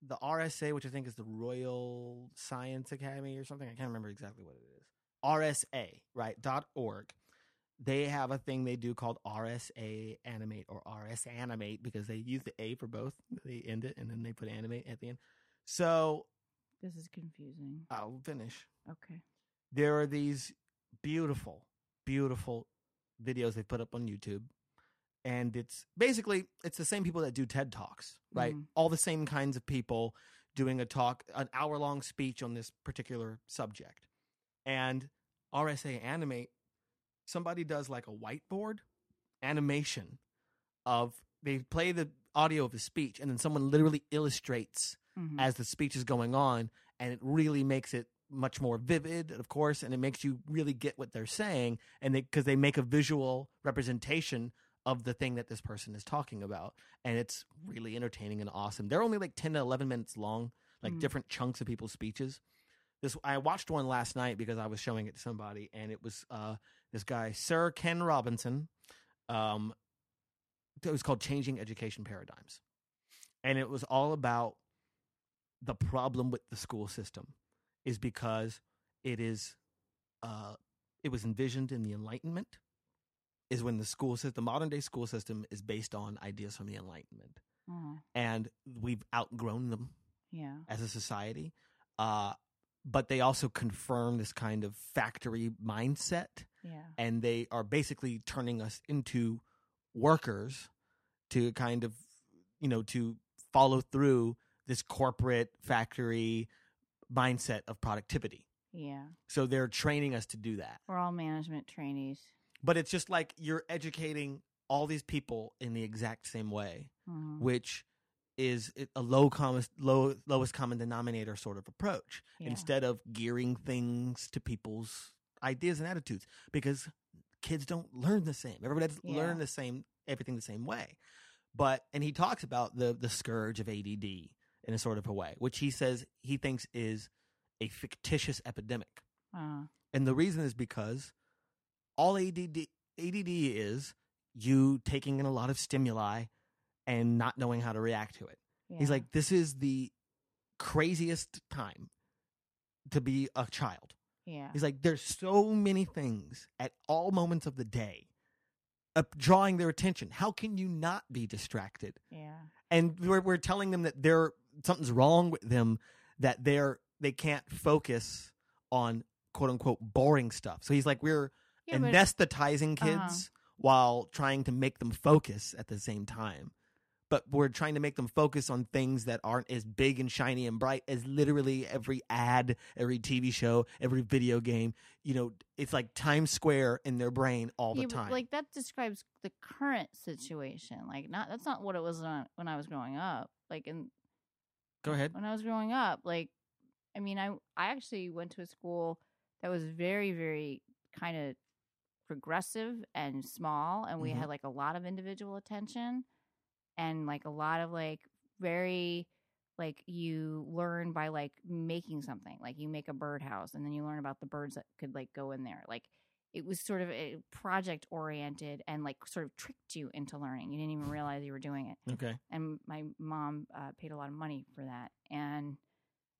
the RSA, which I think is the Royal Science Academy or something. I can't remember exactly what it is. RSA, right? dot org. They have a thing they do called RSA Animate or RS Animate because they use the A for both. They end it and then they put animate at the end. So this is confusing I'll finish. okay There are these beautiful, beautiful videos they put up on YouTube. And it's basically it's the same people that do TED Talks, right? Mhm. All the same kinds of people doing a talk, an hour long speech on this particular subject. And RSA Animate somebody does like a whiteboard animation of they play the audio of the speech and then someone literally illustrates Mhm. as the speech is going on and it really makes it much more vivid of course and it makes you really get what they're saying and they because they make a visual representation of the thing that this person is talking about and it's really entertaining and awesome. They're only like 10 to 11 minutes long like Mm. different chunks of people's speeches. This i watched one last night because i was showing it to somebody and it was uh this guy sir ken robinson um it was called changing education paradigms. And it was all about the problem with the school system is because it is uh it was envisioned in the enlightenment is when the school system the modern day school system is based on ideas from the enlightenment Mhm. and we've outgrown them Yeah. as a society uh but they also confirm this kind of factory mindset Yeah. and they are basically turning us into workers to kind of you know to follow through this corporate factory mindset of productivity Yeah. so they're training us to do that We're all management trainees. But it's just like you're educating all these people in the exact same way Mhm. which is a low common low lowest common denominator sort of approach Yeah. instead of gearing things to people's ideas and attitudes because kids don't learn the same everybody doesn't Yeah. learn the same everything the same way but and he talks about the the scourge of ADD in a sort of a way which he says he thinks is a fictitious epidemic Uh, and the reason is because all ADD ADD is you taking in a lot of stimuli and not knowing how to react to it. He's like, this is the craziest time to be a child. yeah. He's like, there's so many things at all moments of the day uh, drawing their attention. How can you not be distracted? Yeah. And we're, we're telling them that they're something's wrong with them, that they're they can't focus on quote unquote boring stuff. So he's like, we're Yeah, anesthetizing kids Uh-huh. while trying to make them focus at the same time. But we're trying to make them focus on things that aren't as big and shiny and bright as literally every ad, every TV show, every video game. You know, it's like Times Square in their brain all the Yeah, time. Like that describes the current situation. Like not that's not what it was when when I was growing up. Like in Go ahead. when I was growing up, like I mean, I I actually went to a school that was very very kind of progressive and small, and we Mhm. had like a lot of individual attention and like a lot of like very like you learn by like making something like you make a birdhouse and then you learn about the birds that could like go in there like it was sort of a project oriented and like sort of tricked you into learning you didn't even realize you were doing it Okay. and my mom uh, paid a lot of money for that and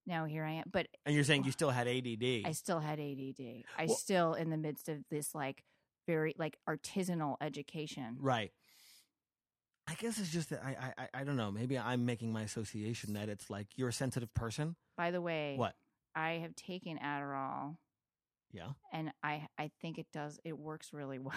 now here i am but And you're saying you still had ADD. i still had ADD i Well- still in the midst of this like very like artisanal education Right. I guess it's just that I, I I- I don't know. Maybe I'm making my association that it's like you're a sensitive person. by the way What? i have taken adderall Yeah. and i i think it does it works really well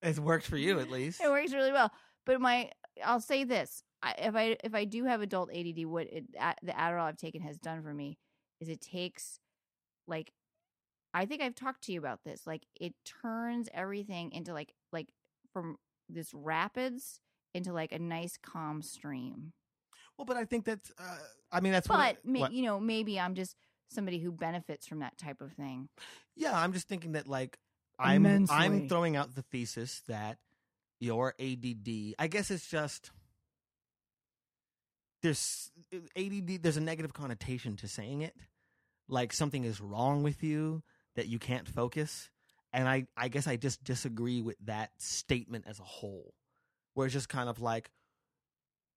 It's worked for you at least. it works really well but my i'll say this I, if i if i do have adult ADD what it, a- the adderall i've taken has done for me is it takes like i think i've talked to you about this like it turns everything into like like from this rapids into like a nice calm stream Well, but I think that's. Uh, I mean, that's but what, ma- what- you know maybe i'm just somebody who benefits from that type of thing Yeah, I'm just thinking that like I'm I'm throwing out the thesis that your ADD. I guess it's just there's ADD. There's a negative connotation to saying it, like something is wrong with you that you can't focus. And I I guess I just disagree with that statement as a whole, where it's just kind of like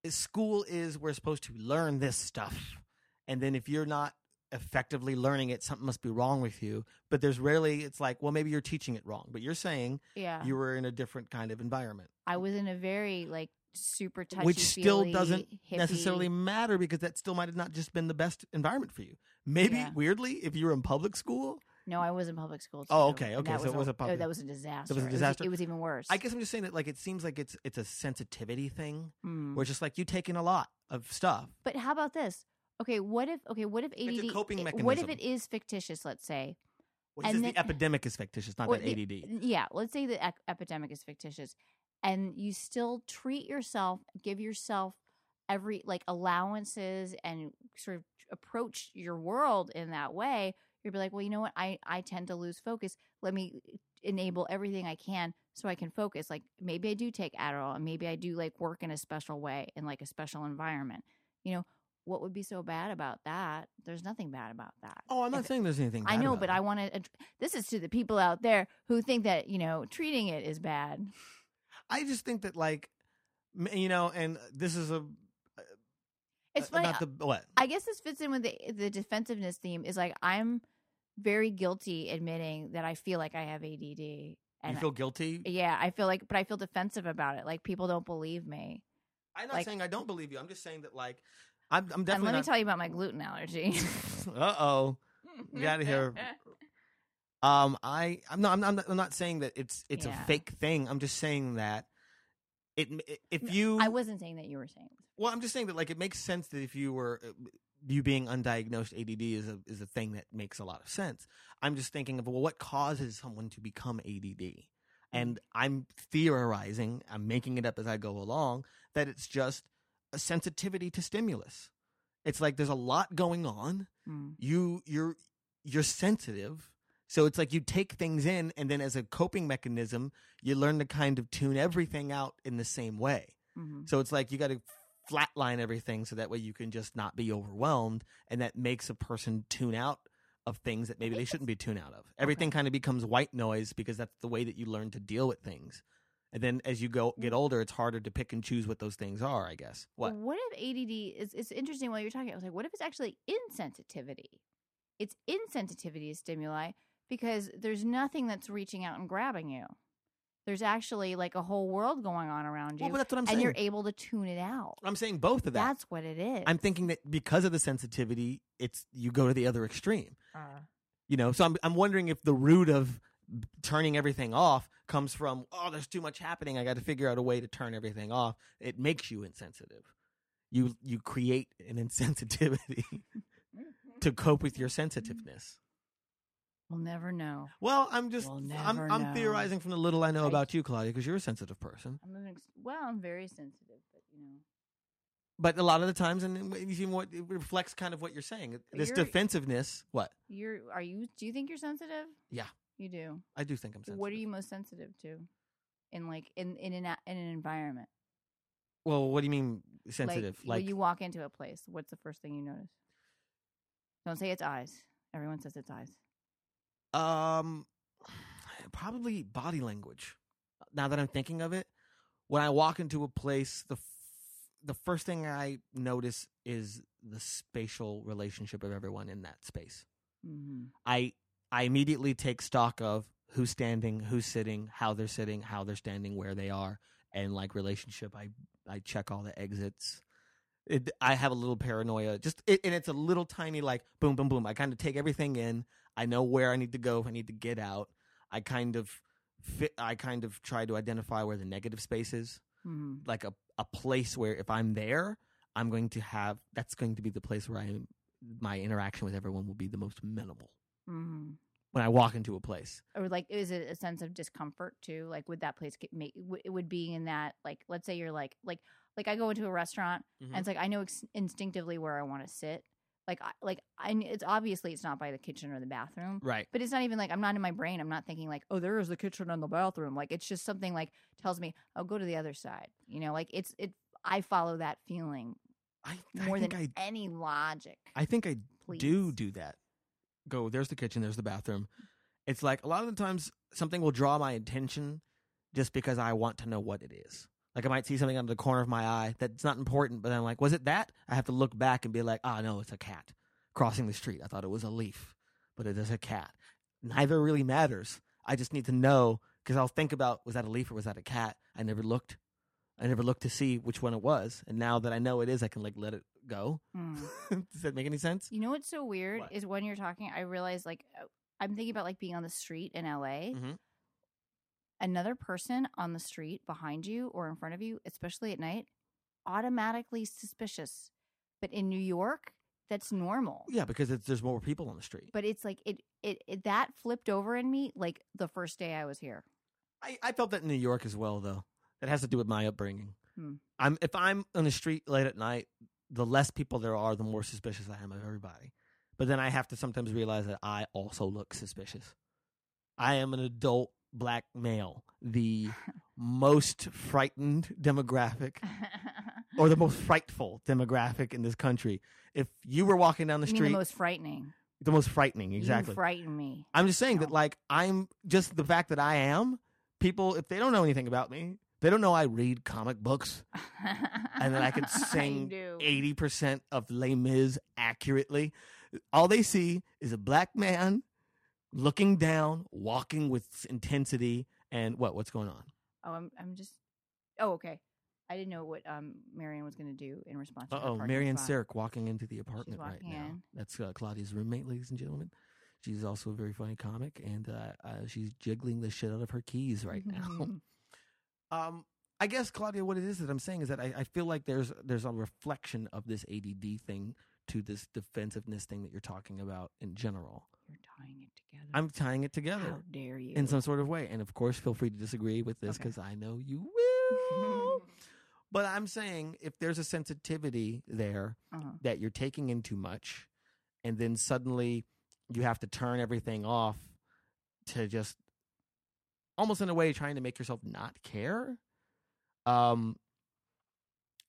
school is we're supposed to learn this stuff, and then if you're not effectively learning it, something must be wrong with you. But there's rarely, it's like, well, maybe you're teaching it wrong. But you're saying yeah you were in a different kind of environment, i was in a very like super touchy which still doesn't necessarily matter because that still might have not just been the best environment for you. Maybe, Yeah. weirdly, if you were in public school, No, I was in public school. Oh, okay, okay, that so it was a oh, public- that was a disaster. It was a disaster? It was, even worse. I guess I'm just saying that like it seems like it's it's a sensitivity thing Mm. where it's just like you take in a lot of stuff. But how about this? Okay, what if okay, what if ADD It's a coping What if it is fictitious, let's say? Well, And then- the epidemic is fictitious, not that the- ADD. yeah, let's say the ec- epidemic is fictitious, and you still treat yourself, give yourself every like allowances, and sort of approach your world in that way. You'll be like, well, you know what? I I tend to lose focus. Let me enable everything I can so I can focus. Like maybe I do take Adderall, and maybe I do like work in a special way in like a special environment. You know. What would be so bad about that? There's nothing bad about that. Oh, I'm not If- saying there's anything. I know, about but it. I want to. This is to the people out there who think that you know treating it is bad. I just think that like, you know, and this is a It's uh, funny. Not the what? I guess this fits in with the the defensiveness theme. Is like I'm very guilty admitting that I feel like I have ADD, You and feel guilty? yeah, I feel like, but I feel defensive about it. Like people don't believe me. I'm not like- saying I don't believe you. I'm just saying that like, I'm, I'm And definitely let me tell you about my gluten allergy. uh oh. Get outta here. Um, I I'm not I'm not I'm not saying that it's it's Yeah. a fake thing. I'm just saying that it if you I wasn't saying that you were saying. well, I'm just saying that like it makes sense that if you were uh, you being undiagnosed ADD is a is a thing that makes a lot of sense. I'm just thinking of well, what causes someone to become ADD, and I'm theorizing, I'm making it up as I go along that it's just a sensitivity to stimulus. It's like there's a lot going on. Mm. You you're you're sensitive. So it's like you take things in, and then as a coping mechanism, you learn to kind of tune everything out in the same way. Mhm. So it's like you got to flatline everything so that way you can just not be overwhelmed, and that makes a person tune out of things that maybe they shouldn't be tuned out of. Everything kind of becomes white noise because that's the way that you learn to deal with things. And then as you go get older, it's harder to pick and choose what those things are. I guess. What? What if ADD is? It's interesting while you're talking. I was like, what if it's actually insensitivity? It's insensitivity to stimuli because there's nothing that's reaching out and grabbing you. There's actually like a whole world going on around you, Well, but that's what I'm saying. and you're able to tune it out. I'm saying both of that. That's what it is. I'm thinking that because of the sensitivity, it's you go to the other extreme. Uh, You know, so I'm I'm wondering if the root of turning everything off comes from oh, there's too much happening. I got to figure out a way to turn everything off. It makes you insensitive. You you create an insensitivity to cope with your sensitiveness. We'll never know. Well, I'm just We'll I'm I'm theorizing from the little I know I- about you, Claudia, because you're a sensitive person. I'm an ex- well, I'm very sensitive, but you know, But a lot of the times, and even what it reflects kind of what you're saying. This You're- defensiveness. What you're. Are you? Do you think you're sensitive? Yeah. you do. I do think I'm sensitive. What are you most sensitive to? In like in in an in an environment. Well, what do you mean sensitive? Like, when you walk into a place, what's the first thing you notice? Don't say it's eyes. Everyone says it's eyes. Um, probably body language. Now that I'm thinking of it, when I walk into a place, the f- the first thing I notice is the spatial relationship of everyone in that space. Mm-hmm. I I immediately take stock of who's standing, who's sitting, how they're sitting, how they're standing, where they are, and like relationship. I I check all the exits. It, I have a little paranoia, just it, and it's a little tiny like boom, boom, boom. I kind of take everything in. I know where I need to go. If I need to get out. I kind of fit. I kind of try to identify where the negative space is, Mm-hmm. like a a place where if I'm there, I'm going to have. That's going to be the place where I am. My interaction with everyone will be the most minimal Mm-hmm. when I walk into a place. Or like, is it a sense of discomfort too? Like, would that place get make? It would be in that like, let's say you're like like like I go into a restaurant Mhm. and it's like I know ex- instinctively where I want to sit. Like I like I it's obviously it's not by the kitchen or the bathroom. Right. But it's not even like I'm not in my brain. I'm not thinking like, oh, there is the kitchen and the bathroom. Like it's just something like tells me, oh, go to the other side. You know, like it's it. I follow that feeling I, more than think I any logic. I think I Please. do do that. Go. There's the kitchen. There's the bathroom. It's like a lot of the times something will draw my attention just because I want to know what it is. Like I might see something out of the corner of my eye that's not important, but I'm like, was it that? I have to look back and be like, ah, no, it's a cat crossing the street. I thought it was a leaf, but it is a cat. Neither really matters. I just need to know because I'll think about was that a leaf or was that a cat? I never looked. I never looked to see which one it was, and now that I know it is, I can like let it go. Hmm. Does that make any sense? You know what's so weird What? is when you're talking, I realize like uh, I'm thinking about like being on the street in LA. Mhm. Another person on the street behind you or in front of you, especially at night, automatically suspicious. But in New York, that's normal. Yeah, because it's, there's more people on the street. But it's like it, it it that flipped over in me like the first day I was here. I, I felt that in New York as well, though. That has to do with my upbringing. Hmm. I'm if I'm on the street late at night, the less people there are, the more suspicious I am of everybody. But then I have to sometimes realize that I also look suspicious. I am an adult black male, the most frightened demographic or the most frightful demographic in this country. If you were walking down the You street, the most frightening. the most frightening, exactly. You frighten me. I'm just saying that, like, I'm just the fact that I am. People, if they don't know anything about me, they don't know I read comic books and that I can sing eighty percent of Les Mis accurately. All they see is a black man looking down, walking with intensity, and what? What's going on? Oh, I'm I'm just. Oh, okay. I didn't know what um Marion was going to do in response. to oh, spot. Sarek walking into the apartment right walking now. That's uh, Claudia's roommate, ladies and gentlemen. She's also a very funny comic, and uh, uh, she's jiggling the shit out of her keys right now. Um, I guess Claudia, what it is that I'm saying is that I, I feel like there's there's a reflection of this ADD thing to this defensiveness thing that you're talking about in general. Tying it together. I'm tying it together How dare you? in some sort of way, and of course, feel free to disagree with this Okay. because I know you will. but I'm saying if there's a sensitivity there uh-huh. that you're taking in too much, and then suddenly you have to turn everything off to just almost in a way trying to make yourself not care. Um,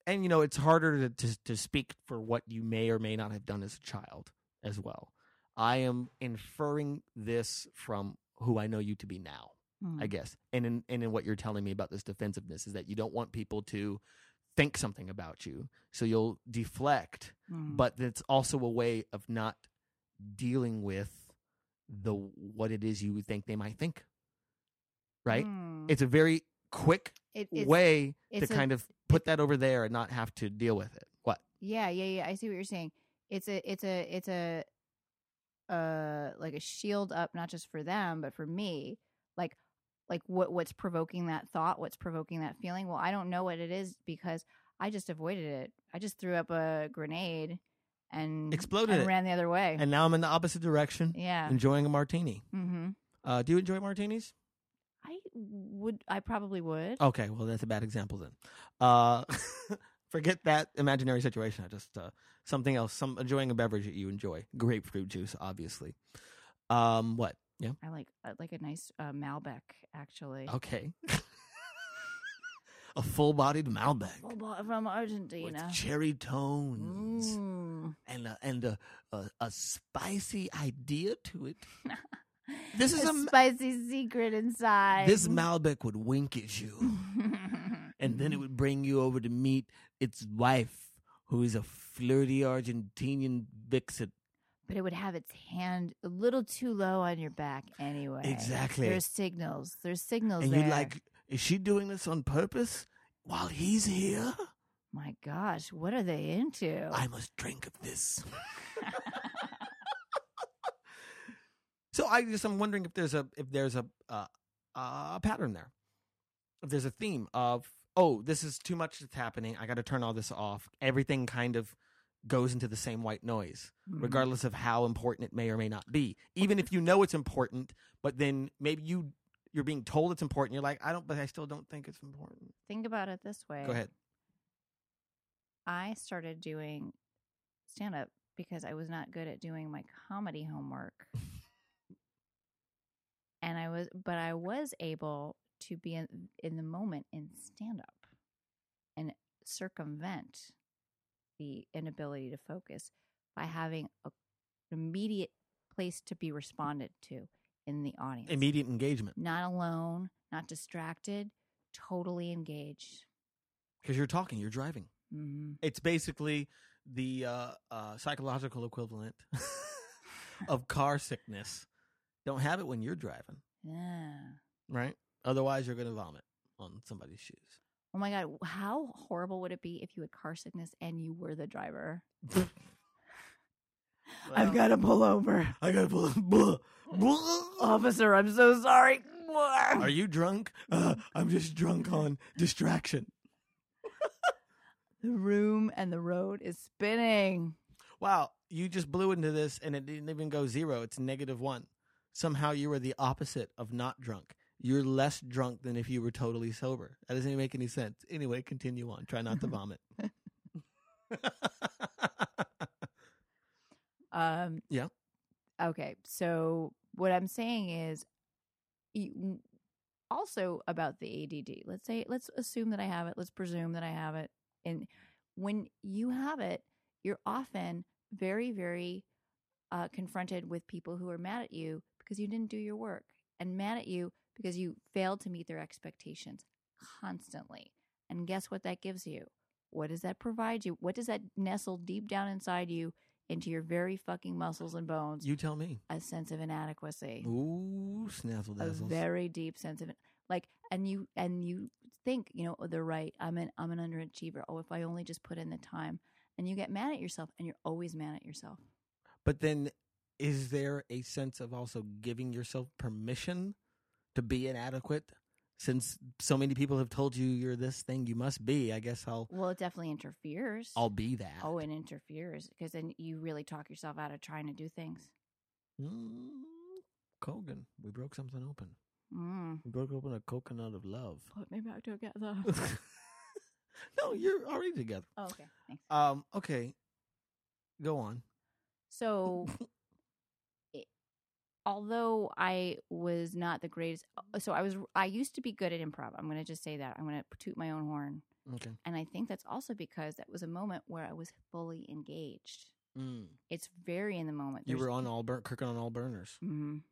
and you know it's harder to, to to speak for what you may or may not have done as a child as well. I am inferring this from who I know you to be now. I Mhm. guess. And in and in what you're telling me about this defensiveness is that you don't want people to think something about you, so you'll deflect. Mhm. But it's also a way of not dealing with the what it is you think they might think. Right? Mm. It's a very quick It- it's- way to a- kind of put that over there and not have to deal with it. What? Yeah, yeah, yeah. I see what you're saying. It's a, it's a, it's a, uh, like a shield up, not just for them, but for me. Like, like what, what's provoking that thought? What's provoking that feeling? Well, I don't know what it is because I just avoided it. I just threw up a grenade and Exploded and ran the other way. And now I'm in the opposite direction, yeah. enjoying a martini. Mm-hmm. Uh, do you enjoy martinis? I would. I probably would. Okay, well that's a bad example then. Uh, forget that imaginary situation. I just uh, something else. Some enjoying a beverage that you enjoy. Grapefruit juice, obviously. Um, what? Yeah. I like I like a nice uh, Malbec actually. Okay. a full-bodied Malbec bo- from Argentina. with cherry tones Mm. and a, and a, a a spicy idea to it. This is a a spicy secret inside. This Malbec would wink at you. and then it would bring you over to meet its wife, who is a flirty Argentinian vixen. but it would have its hand a little too low on your back anyway. Exactly. There's signals. There's signals And there. you're like, is she doing this on purpose while he's here? my gosh, what are they into? I must drink of this. so I just I'm wondering if there's a if there's a uh, a pattern there. If there's a theme of oh this is too much that's happening. I got to turn all this off. Everything kind of goes into the same white noise. Mhm. regardless of how important it may or may not be. Even if you know it's important, but then maybe you you're being told it's important, you're like, I don't, but I still don't think it's important. Think about it this way. Go ahead. I started doing stand up because I was not good at doing my comedy homework. and I was but I was able to be in, in the moment in stand up and circumvent the inability to focus by having a, an immediate place to be responded to in the audience. Immediate engagement not alone, not distracted, totally engaged. because you're talking, you're driving. hmm It's basically the uh, uh, psychological equivalent of car sickness. Don't have it when you're driving, Yeah. right? Otherwise, you're going to vomit on somebody's shoes. Oh my god, how horrible would it be if you had car sickness and you were the driver? I've got to pull over. I got to pull. Over. Officer, I'm so sorry. Are you drunk? Uh, I'm just drunk on distraction. The room and the road is spinning. Wow, you just blew into this and it didn't even go zero. It's negative one. Somehow you were the opposite of not drunk. You're less drunk than if you were totally sober. That doesn't even make any sense. Anyway, continue on. Try not to vomit. Um, Yeah. Okay. So what I'm saying is, also about the ADD. Let's say, let's assume that I have it. Let's presume that I have it. And when you have it, you're often very, very uh, confronted with people who are mad at you because you didn't do your work and mad at you because you failed to meet their expectations constantly. And guess what that gives you? What does that provide you? What does that nestle deep down inside you into your very fucking muscles and bones? you tell me. a sense of inadequacy Ooh, snazzle a very deep sense of it like and you and you think you know they're right i'm an i'm an underachiever oh if i only just put in the time and you get mad at yourself and you're always mad at yourself But then, is there a sense of also giving yourself permission to be inadequate? Since so many people have told you you're this thing, you must be. I guess I'll well it definitely interferes I'll be that. oh it interferes because then you really talk yourself out of trying to do things Mm, Cogan, we broke something open. mm. We broke open a coconut of love. put me back together no, you're already together. oh, okay thanks Um, okay. Go on. So, although I was not the greatest, uh, so I was, I used to be good at improv. I'm going to just say that. I'm going to toot my own horn. Okay. And I think that's also because that was a moment where I was fully engaged. Mm. It's very in the moment. You There's- were on all burn cooking on all burners. Mhm.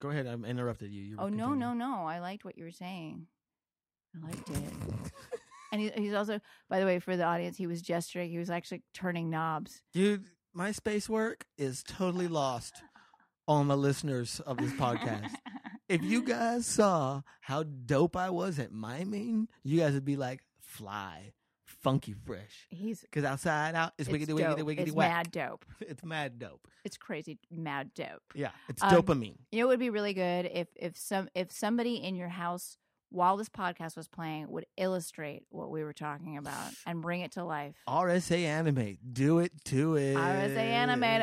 Go ahead. I interrupted you. you Oh, no, no, no. I liked what you were saying. I liked it. and he, he's also, by the way, for the audience, he was gesturing. He was actually turning knobs. Dude, my space work is totally lost on the listeners of this podcast. if you guys saw how dope I was at miming, you guys would be like, fly, funky fresh. He's Because outside out, it's, wiggity wiggity wiggity It's whack. mad dope. It's mad dope. It's crazy, mad dope. Yeah, it's Um, dopamine. You know, it would be really good if if some if somebody in your house while this podcast was playing would illustrate what we were talking about and bring it to life. RSA animate. Do it to it. RSA Animate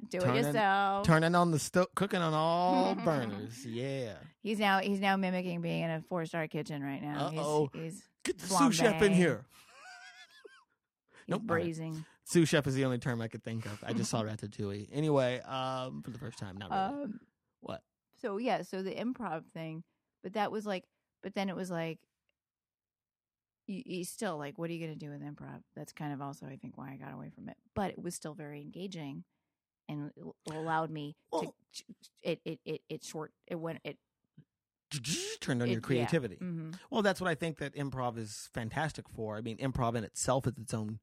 it. Do Turn it yourself. Turning on the stove, cooking on all burners. Yeah. He's now he's now mimicking being in a four star kitchen right now. Uh-oh. He's he's, Get the sous chef in here. he's Nope. braising. Sous chef is the only term I could think of. I just saw Ratatouille. Anyway, um, for the first time, not really. Um, what? so yeah, so the improv thing, but that was like, but then it was like, you, you still like, what are you going to do with improv? That's kind of also, I think, why I got away from it. But it was still very engaging, and it allowed me Well- to. It it it it short. It went it. Turned on it your creativity. hmm Well, that's what I think that improv is fantastic for. I mean, improv in itself is its own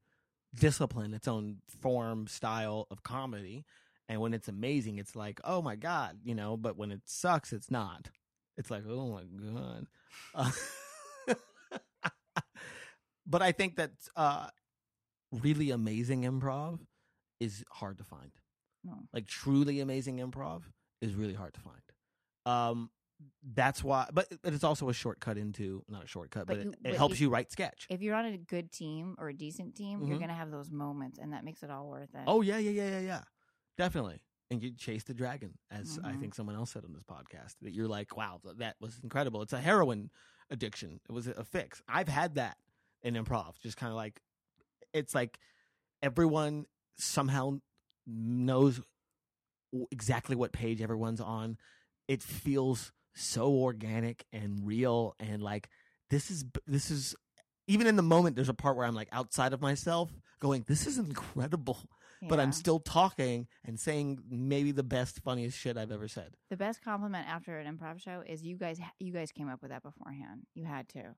discipline, its own form, style of comedy. And when it's amazing, it's like, oh my God, you know, but when it sucks, it's not. It's like, oh my God. Uh, but I think that uh, really amazing improv is hard to find. No. Like truly amazing improv is really hard to find. Um, that's why, but but it's also a shortcut into not a shortcut, But but, you- it, but helps if- you write sketch. If you're on a good team or a decent team, you're Mhm. gonna have those moments, and that makes it all worth it. Oh yeah, yeah, yeah, yeah, yeah, definitely. And you chase the dragon, as I Mhm. think someone else said on this podcast. That you're like, wow, that was incredible. It's a heroin addiction. It was a fix. I've had that in improv. Just kind of like, it's like everyone somehow knows exactly what page everyone's on. It feels so organic and real, and like this is this is even in the moment. There's a part where I'm like outside of myself, going, "This is incredible." But I'm still talking and saying maybe the best, funniest shit I've ever said. the best compliment after an improv show is you guys. You guys came up with that beforehand. You had to.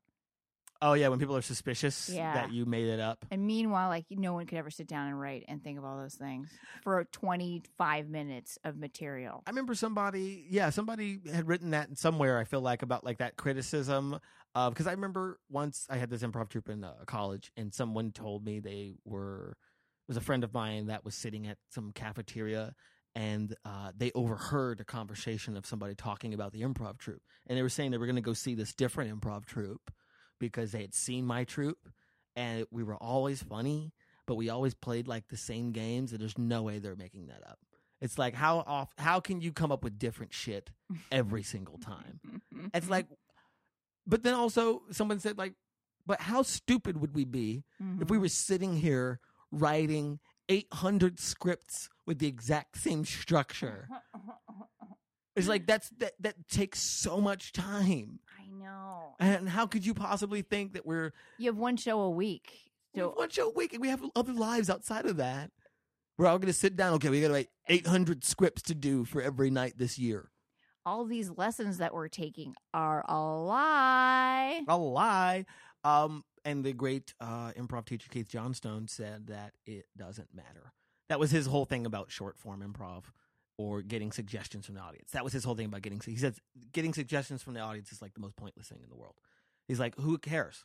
Oh yeah, when people are suspicious Yeah. that you made it up. And meanwhile, like no one could ever sit down and write and think of all those things for 25 minutes of material. I remember somebody, yeah, somebody had written that somewhere. I feel like about like that criticism of because I remember once I had this improv troupe in uh, college, and someone told me they were was a friend of mine that was sitting at some cafeteria. And uh, they overheard a conversation of somebody talking about the improv troupe, and they were saying they were going to go see this different improv troupe because they had seen my troupe, and we were always funny, but we always played like the same games, and there's no way they're making that up. It's like how off how can you come up with different shit every single time? It's like, but then also someone said like, but how stupid would we be if we were sitting here writing 800 scripts with the exact same structure? It's like that's that that takes so much time. I know. And how could you possibly think that we're You have one show a week. we So have one show a week and we have other lives outside of that? We're all going to sit down. Okay, we got to write 800 scripts to do for every night this year. all these lessons that we're taking are a lie. A lie. Um, and the great uh, improv teacher Keith Johnstone said that it doesn't matter. That was his whole thing about short form improv or getting suggestions from the audience. That was his whole thing about getting. He says getting suggestions from the audience is like the most pointless thing in the world. He's like, who cares?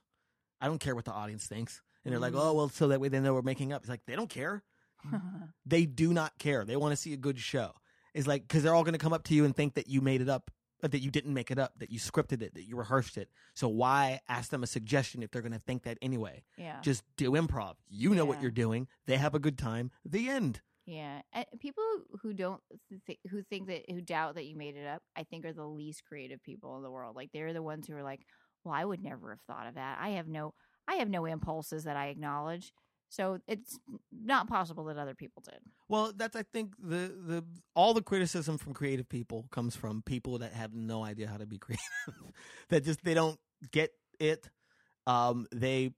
I don't care what the audience thinks. And they're like, Mhm. oh well, so that way they know we're making up. He's like, they don't care. They do not care. They want to see a good show. It's like because they're all going to come up to you and think that you made it up, that you didn't make it up, that you scripted it, that you rehearsed it. So why ask them a suggestion if they're going to think that anyway? yeah. Just do improv. You know what you're doing. They have a good time. The end. Yeah, and people who don't th- who think that who doubt that you made it up, I think are the least creative people in the world. Like they're the ones who are like, "Well, I would never have thought of that. I have no, I have no impulses that I acknowledge, so it's not possible that other people did." Well, that's I think the the all the criticism from creative people comes from people that have no idea how to be creative. that just they don't get it. Um, they.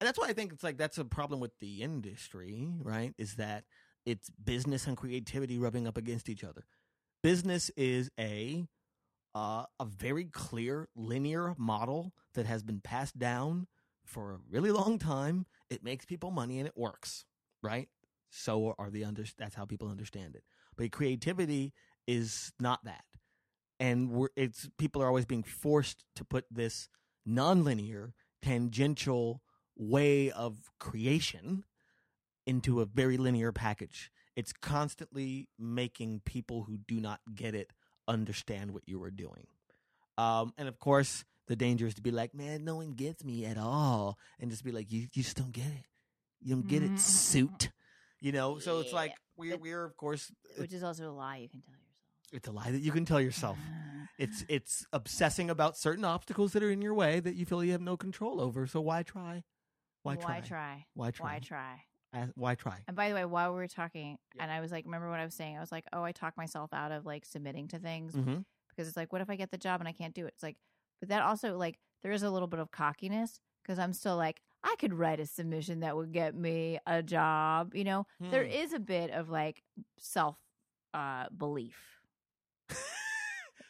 And that's why I think it's like that's a problem with the industry, right? Is that it's business and creativity rubbing up against each other. Business is a uh, a very clear linear model that has been passed down for a really long time. It makes people money and it works, right? so are the under that's how people understand it but creativity is not that and we're it's people are always being forced to put this nonlinear tangential way of creation into a very linear package it's constantly making people who do not get it understand what you are doing um and of course the danger is to be like man no one gets me at all and just be like you, you just don't get it you don't get it suit you know so it's like we're we're of course Which is also a lie you can tell yourself. it's a lie that you can tell yourself it's it's obsessing about certain obstacles that are in your way that you feel you have no control over so why try why try Why try? why try Why try? Uh, why try And by the way, while we were talking, Yeah. and I was like, remember what I was saying? I was like, oh, I talk myself out of like submitting to things mm-hmm. because it's like, what if I get the job and I can't do it? It's like, but that also like there is a little bit of cockiness because I'm still like, I could write a submission that would get me a job. You know, there Hmm. is a bit of like self uh belief,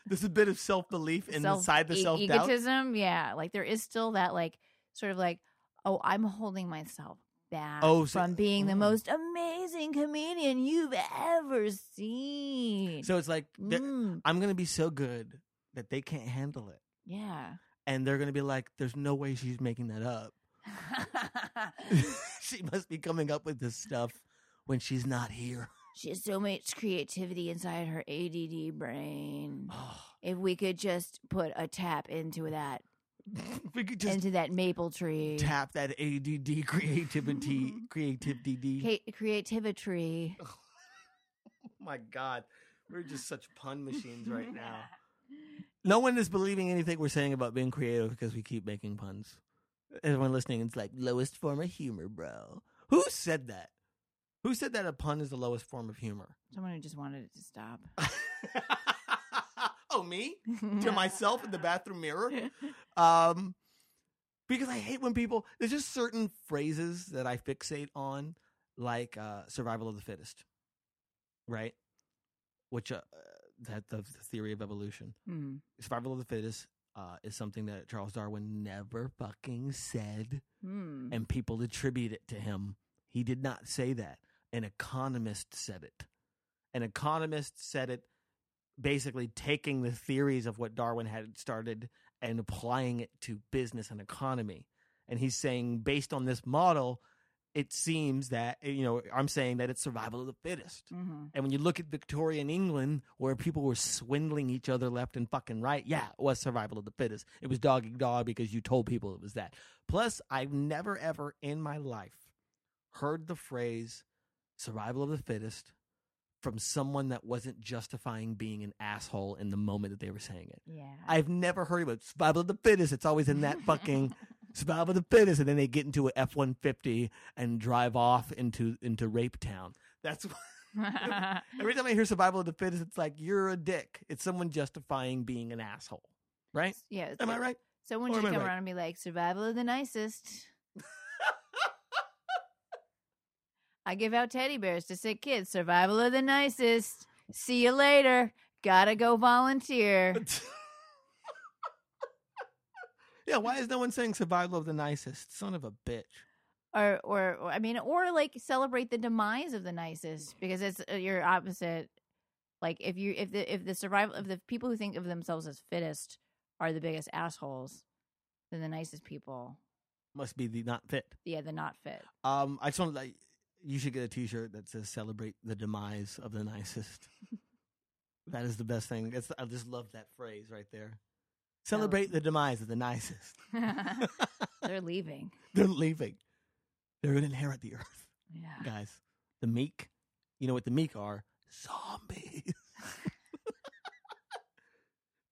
there's a bit of self-belief Self- inside the e- self-doubt egotism. Yeah, like there is still that like sort of like, oh, I'm holding myself back Oh, so- from being the mm. most amazing comedian you've ever seen. so it's like Mm, i'm gonna be so good that they can't handle it yeah. and they're gonna be like there's no way she's making that up she must be coming up with this stuff when she's not here she has so much creativity inside her ADD brain. If we could just put a tap into that, we could just into that maple tree, tap that add creativity creativity Ca- creativity. Oh my god we're just such pun machines right now no one is believing anything we're saying about being creative because we keep making puns. Everyone listening is like lowest form of humor bro. Who said that? Who said that a pun is the lowest form of humor? Someone who just wanted it to stop. oh me? To myself in the bathroom mirror? Um because i hate when people there's just certain phrases that i fixate on like uh survival of the fittest right? Which uh that the, the theory of evolution Hmm. survival of the fittest uh is something that charles darwin never fucking said Hmm. and people attribute it to him he did not say that an economist said it an economist said it basically taking the theories of what Darwin had started and applying it to business and economy. And he's saying, based on this model, it seems that, you know, I'm saying that it's survival of the fittest. Mhm. And when you look at Victorian England, where people were swindling each other left and fucking right, yeah, it was survival of the fittest. It was dog eat dog because you told people it was that. Plus, I've never ever in my life heard the phrase survival of the fittest from someone that wasn't justifying being an asshole in the moment that they were saying it. Yeah. I've never heard about survival of the fittest. It's always in that fucking survival of the fittest, and then they get into an F one fifty and drive off into into Rape Town. That's every time I hear survival of the fittest, it's like you're a dick. It's someone justifying being an asshole, right? yeah. Am I right? Someone should come right? around and be like, survival of the nicest. I give out teddy bears to sick kids. Survival of the nicest. See you later. Gotta go volunteer. yeah, why is no one saying survival of the nicest? Son of a bitch. or, or, or I mean, or like celebrate the demise of the nicest because it's uh, your opposite. Like if you if the if the survival if the people who think of themselves as fittest are the biggest assholes, then the nicest people, Must be the not fit. yeah, the not fit. Um, I just want to like, you should get a T-shirt that says "Celebrate the demise of the nicest." that is the best thing. It's, I just love that phrase right there. Celebrate the demise of the nicest. They're leaving. They're leaving. They're going to inherit the earth, Yeah. guys. The meek. You know what the meek are? Zombies.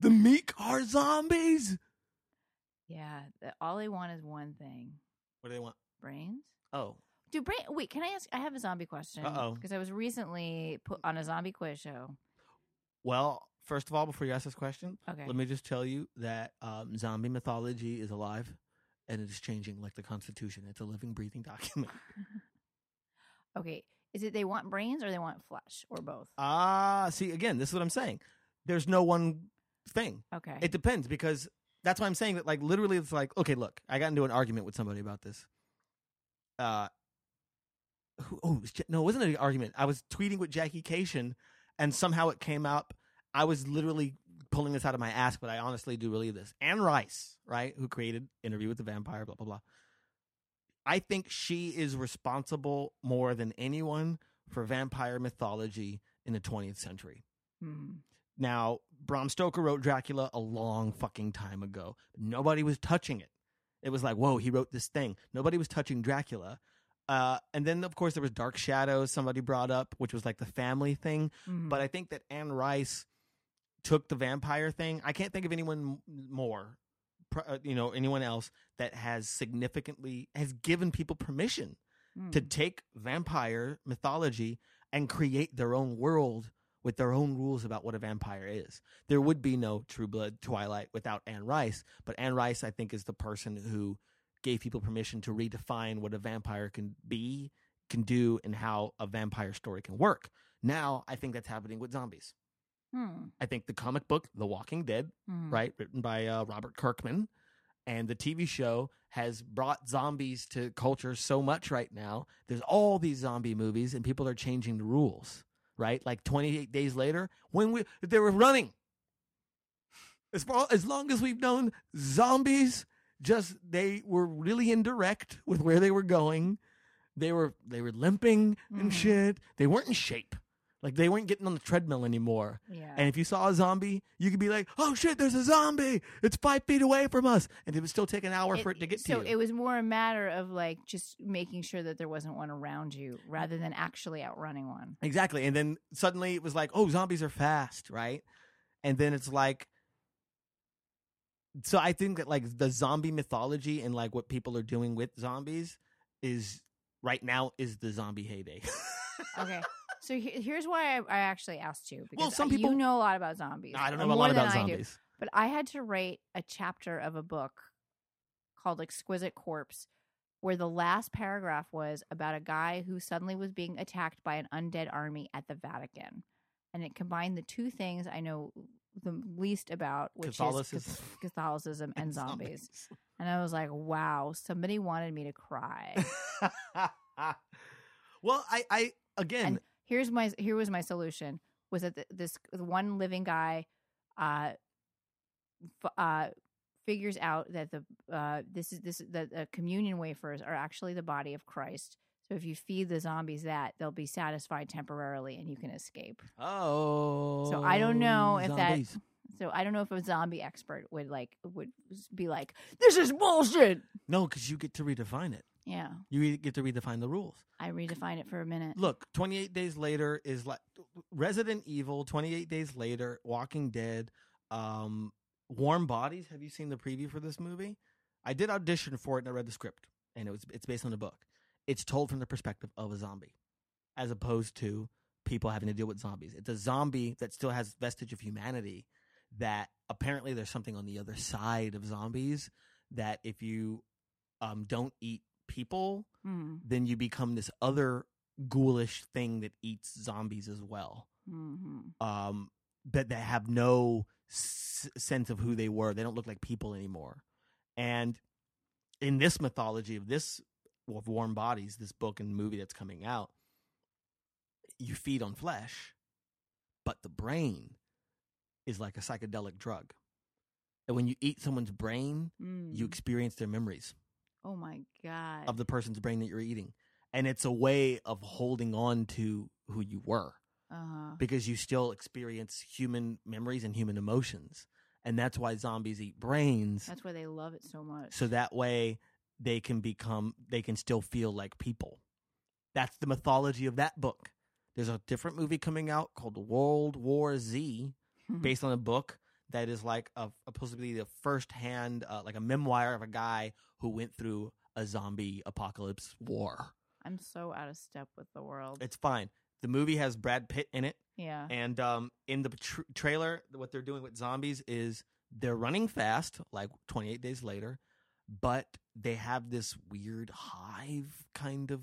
the meek are zombies. Yeah. the- all they want is one thing What do they want? brains. Oh, Do brain? Wait, can I ask? I have a zombie question. Uh-oh. Because I was recently put on a zombie quiz show. well. First of all, before you ask this question, Okay. Let me just tell you that um, zombie mythology is alive and it is changing like the Constitution. It's a living, breathing document. Okay. Is it they want brains or they want flesh or both? Ah, see, again, this is what I'm saying. There's no one thing. Okay. It depends because that's why I'm saying that, like, literally, it's like, okay, look, I got into an argument with somebody about this. Uh, who, oh, it was Ja- no, it wasn't an argument. I was tweeting with Jackie Cation and somehow it came up. I was literally pulling this out of my ass, but I honestly do believe this. Anne Rice, right, who created Interview with the Vampire, blah, blah, blah. I think she is responsible more than anyone for vampire mythology in the 20th century. Hmm. Now, Bram Stoker wrote Dracula a long fucking time ago. Nobody was touching it. It was like, whoa, he wrote this thing. Nobody was touching Dracula. Uh, and then, of course, there was Dark Shadows, somebody brought up, which was like the family thing. Mhm. But I think that Anne Rice took the vampire thing. I can't think of anyone more, uh, you know, anyone else that has significantly has given people permission Hmm. to take vampire mythology and create their own world with their own rules about what a vampire is. There would be no True Blood Twilight without Anne Rice, but Anne Rice, I think, is the person who gave people permission to redefine what a vampire can be, can do, and how a vampire story can work. Now, I think that's happening with zombies. Hmm. I think the comic book, The Walking Dead, Hmm. right, written by uh, Robert Kirkman, and the TV show has brought zombies to culture so much right now. There's all these zombie movies, and people are changing the rules, right? Like 28 days later, when we they were running. As far as long as we've known zombies, just they were really indirect with where they were going. They were they were limping and Mhm. shit. They weren't in shape. Like they weren't getting on the treadmill anymore. Yeah. And if you saw a zombie, you could be like, "Oh shit, there's a zombie! It's five feet away from us," and it would still take an hour for it to get so to you. So it was more a matter of like just making sure that there wasn't one around you rather than actually outrunning one. exactly. And then suddenly it was like, "Oh, zombies are fast," right? And then it's like, so I think that like the zombie mythology and like what people are doing with zombies is right now is the zombie heyday. Okay. So he- here's why I, I actually asked you because some people- you know a lot about zombies. I don't know a lot about I do. zombies. But I had to write a chapter of a book called Exquisite Corpse, where the last paragraph was about a guy who suddenly was being attacked by an undead army at the Vatican. And it combined the two things I know the least about, which Catholicism. is Cath- Catholicism and zombies. And I was like, wow, somebody wanted me to cry. well, I, I again, and here's my here was my solution was that th- this one living guy uh f- uh figures out that the uh this is this that the communion wafers are actually the body of Christ. So if you feed the zombies that, they'll be satisfied temporarily and you can escape. oh, So I don't know if that- So I don't know if a zombie expert would like would be like, "This is bullshit." No, because you get to redefine it. Yeah. You get to redefine the rules. I redefined it for a minute. Look, 28 Days Later is like Resident Evil, 28 Days Later, Walking Dead, um, Warm Bodies. Have you seen the preview for this movie? I did audition for it and I read the script, and it was it's based on a book. It's told from the perspective of a zombie, as opposed to people having to deal with zombies. It's a zombie that still has vestige of humanity. That apparently there's something on the other side of zombies that if you um, don't eat people, Mm, then you become this other ghoulish thing that eats zombies as well. hmm Um, but that have no s- sense of who they were. They don't look like people anymore. And in this mythology of this of Warm Bodies, this book and movie that's coming out, you feed on flesh, but the brain is like a psychedelic drug. And when you eat someone's brain, Mm. you experience their memories oh my god. of the person's brain that you're eating. And it's a way of holding on to who you were uh-huh. because you still experience human memories and human emotions. And that's why zombies eat brains. That's why they love it so much. So that way they can become, they can still feel like people. That's the mythology of that book. There's a different movie coming out called World War Z based on a book that is like a, a possibly the first hand, uh, like a memoir of a guy who went through a zombie apocalypse war. I'm so out of step with the world. It's fine. The movie has Brad Pitt in it, yeah. and um, in the tr- trailer, what they're doing with zombies is they're running fast, like 28 days later, but they have this weird hive kind of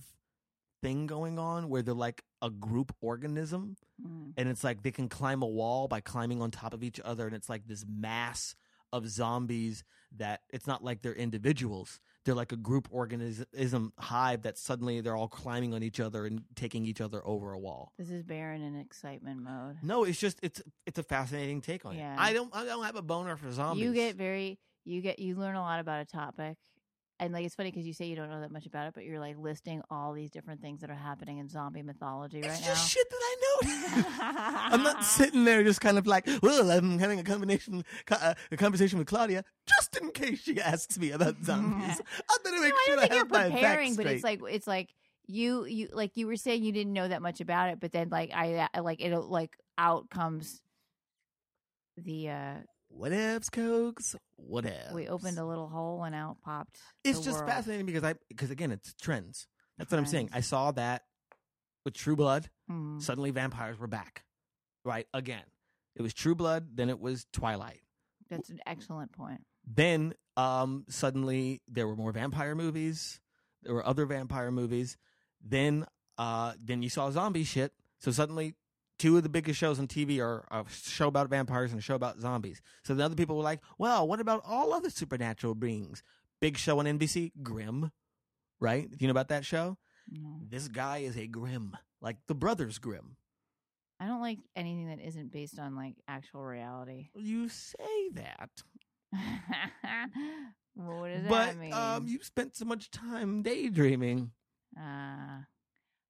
thing going on where they're like a group organism Mm. and it's like they can climb a wall by climbing on top of each other and it's like this mass of zombies that it's not like they're individuals they're like a group organism hive that suddenly they're all climbing on each other and taking each other over a wall This is Baron in excitement mode. no it's just it's it's a fascinating take on Yeah. it i don't i don't have a boner for zombies You get very you get you learn a lot about a topic. And like it's funny because you say you don't know that much about it, but you're like listing all these different things that are happening in zombie mythology it's right just now. shit that i know I'm not sitting there just kind of like, well, I'm having a combination, uh, a conversation with Claudia just in case she asks me about zombies. I better make No, I sure I think you're preparing, but it's like it's like you you like you were saying you didn't know that much about it, but then like I I- like it'll like out comes the uh what ifs, Cokes? What ifs? we opened a little hole and out popped. It's just world. fascinating because I because again it's trends. That's what I'm saying. I saw that with True Blood. Mm. Suddenly vampires were back, right again. It was True Blood, then it was Twilight. That's an excellent point. Then um, suddenly there were more vampire movies. There were other vampire movies. Then uh, then you saw zombie shit. So suddenly two of the biggest shows on TV are a show about vampires and a show about zombies. So the other people were like, well, what about all other supernatural beings? Big show on NBC, Grimm, right? Do you know about that show? No. This guy is a Grimm, like the Brothers Grimm. I don't like anything that isn't based on like actual reality. You say that, what does but that mean? um, you spent so much time daydreaming. Uh,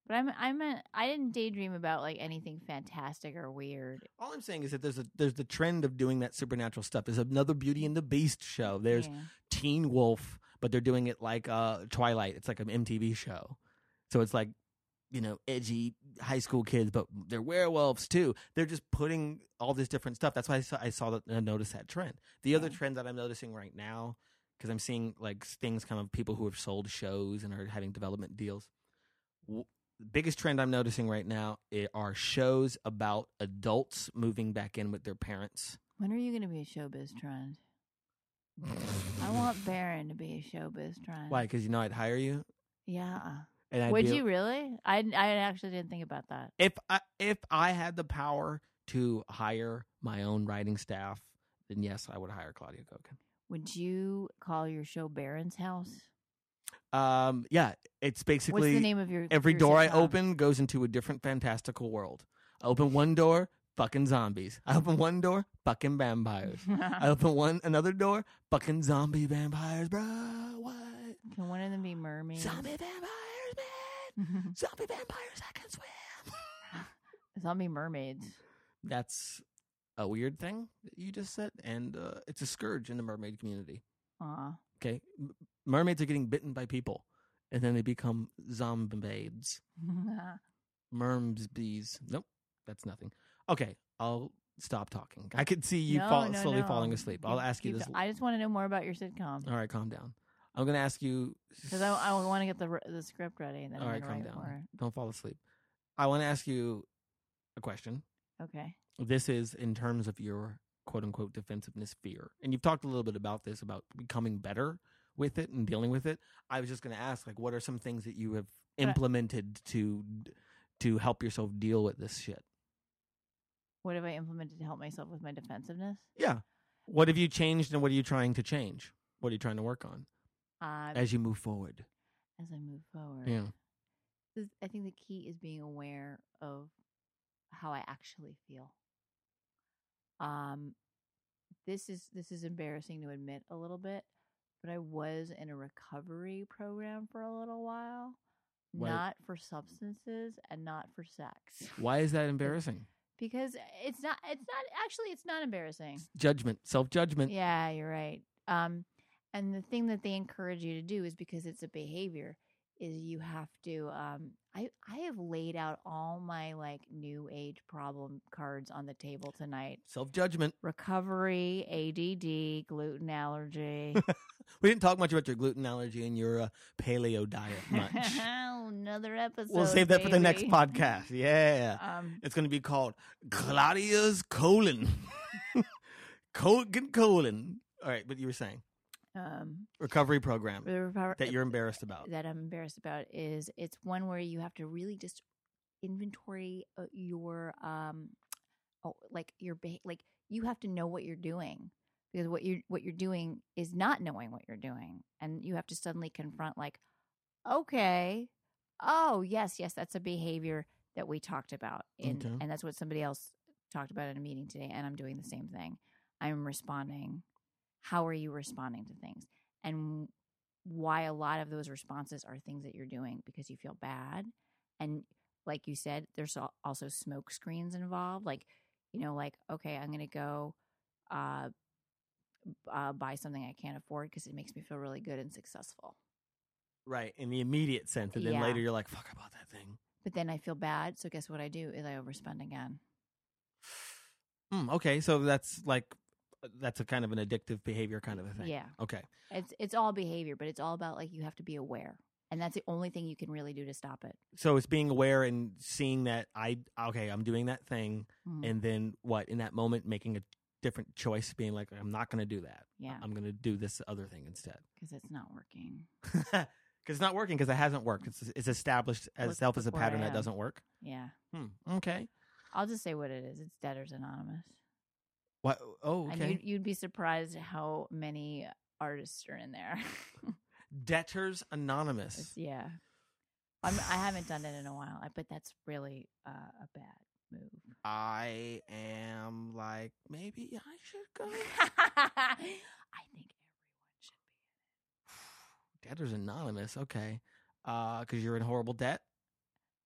but I'm I meant I didn't daydream about like anything fantastic or weird. All I'm saying is that there's a there's the trend of doing that supernatural stuff. There's another Beauty and the Beast show. There's Yeah. Teen Wolf, but they're doing it like uh Twilight. It's like an MTV show. So it's like, you know, edgy high school kids, but they're werewolves too. They're just putting all this different stuff. That's why I saw, I saw that I noticed that trend. The other trend that I'm noticing right now, because I'm seeing like things come of people who have sold shows and are having development deals. The biggest trend I'm noticing right now are shows about adults moving back in with their parents. When are you going to be a showbiz trend? I want Baron to be a showbiz trend. Why? Because you know I'd hire you. Yeah. Would be- you really? I I actually didn't think about that. If I if I had the power to hire my own writing staff, then yes, I would hire Claudia Cogan. Would you call your show Baron's House? Um, yeah, it's What's basically the name of your every your door I sitcom? open goes into a different fantastical world. I open one door, fucking zombies. I open one door, fucking vampires. I open one another door, fucking zombie vampires, bro. What? Can one of them be mermaids? Zombie vampires, man. Zombie vampires, I can swim. Zombie mermaids. That's a weird thing that you just said, and uh, it's a scourge in the mermaid community. Aw. Okay, mermaids are getting bitten by people, and then they become zombies. Merms bees. Nope, that's nothing. Okay, I'll stop talking. I could see you No, fall, no, slowly no. falling asleep. I'll ask you keep- this. I just want to know more about your sitcom All right, calm down. I'm going to ask you. because I, I want to get the the script ready and then All right, gonna calm write down. for Don't fall asleep. I want to ask you a question. it. Okay. This is in terms of your quote unquote defensiveness fear. And you've talked a little bit about this, about becoming better with it and dealing with it. I was just going to ask, like, what are some things that you have implemented to to help yourself deal with this shit? What have I implemented to help myself with my defensiveness? Yeah. What have you changed and what are you trying to change? What are you trying to work on Uh, as you move forward? as I move forward. Yeah. This- I think the key is being aware of how I actually feel. Um, this is this is embarrassing to admit a little bit, but I was in a recovery program for a little while, Why- not for substances and not for sex, Why is that embarrassing? because it's not. It's not actually. It's not embarrassing. Judgment, self judgment. Yeah, you're right. Um, and the thing that they encourage you to do is because it's a behavior, is you have to. Um, I I have laid out all my like new age problem cards on the table tonight. Self judgment. Recovery, ADD, gluten allergy. We didn't talk much about your gluten allergy and your uh, paleo diet much. Another episode. we'll save that for the next podcast. Yeah. Um, It's going to be called Claudia's colon. Colon colon. All right, but you were saying um, recovery program that you're embarrassed about. that I'm embarrassed about is it's one where you have to really just inventory uh, your um oh like your beha- like you have to know what you're doing because what you're what you're doing is not knowing what you're doing and you have to suddenly confront like okay oh yes yes that's a behavior that we talked about in Okay. and that's what somebody else talked about in a meeting today and I'm doing the same thing I'm responding how are you responding to things and why a lot of those responses are things that you're doing because you feel bad and like you said there's also smoke screens involved like you know like okay i'm going to go uh, uh buy something i can't afford because it makes me feel really good and successful Right, in the immediate sense. And then Yeah. later you're like, fuck, I bought that thing. but then i feel bad so guess what i do is i overspend again Hmm, okay, so that's like, that's a kind of an addictive behavior kind of a thing. yeah Okay. it's it's all behavior but it's all about like you have to be aware and that's the only thing you can really do to stop it So it's being aware and seeing that I, okay, I'm doing that thing. Mhm. And then what, in that moment, making a different choice, being like, I'm not going to do that. yeah I'm going to do this other thing instead. because it's not working Because it's not working because it hasn't worked. It's, it's established as self as a look where I pattern that doesn't work. yeah Hmm. Okay. i'll just say what it is it's debtors anonymous What? Oh, And okay. you'd, you'd be surprised how many artists are in there. Debtors It's- Anonymous. yeah. I'm, I haven't done it in a while, I- but that's really uh, a bad move. I am like, maybe I should go. I think everyone should be. in it. Debtors Anonymous. Okay. Uh, because you're in horrible debt.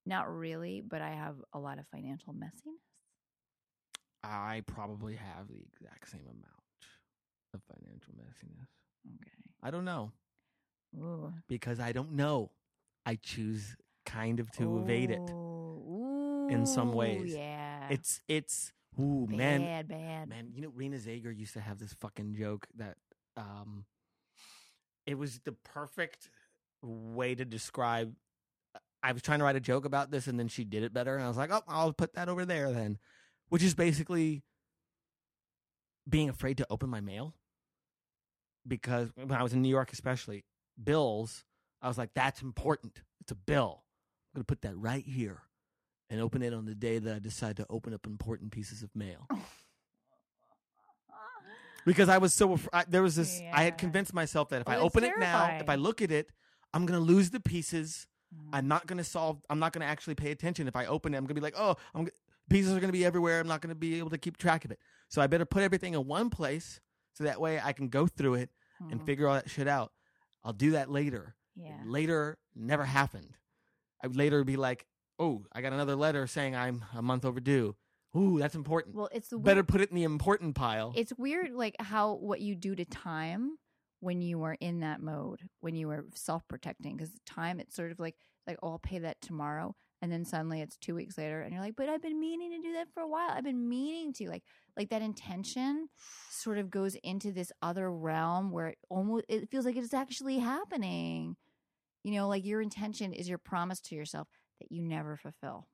Not really, but I have a lot of financial messiness. I probably have the exact same amount of financial messiness. Okay. I don't know Ooh. because I don't know. I choose kind of to evade it. Ooh. in some ways. Yeah. It's it's ooh bad, man bad. man. You know, Rena Zager used to have this fucking joke that um, it was the perfect way to describe. I was trying to write a joke about this, and then she did it better, and I was like, oh, I'll put that over there then, which is basically being afraid to open my mail because when I was in New York, especially bills, I was like, that's important. It's a bill. I'm gonna put that right here and open it on the day that I decide to open up important pieces of mail. Because I was so af- I, there was this. I had convinced myself that if I Well, it's open it now, if I look at it, I'm gonna lose the pieces. Mm. I'm not gonna solve. I'm not gonna actually pay attention. If I open it, I'm gonna be like, oh, I'm pieces are gonna be everywhere. I'm not gonna be able to keep track of it. So I better put everything in one place so that way I can go through it and Mhm. figure all that shit out. I'll do that later. Yeah. Later never happened. I would later be like, oh, I got another letter saying I'm a month overdue. Ooh, that's important. Well, it's the Better put it in the important pile. it's weird, like how what you do to time when you are in that mode, when you are self protecting. Because time, it's sort of like, like, oh, I'll pay that tomorrow. And then suddenly it's two weeks later and you're like, but I've been meaning to do that for a while. I've been meaning to. Like, like that intention sort of goes into this other realm where it almost, it feels like it's actually happening. You know, like your intention is your promise to yourself that you never fulfill.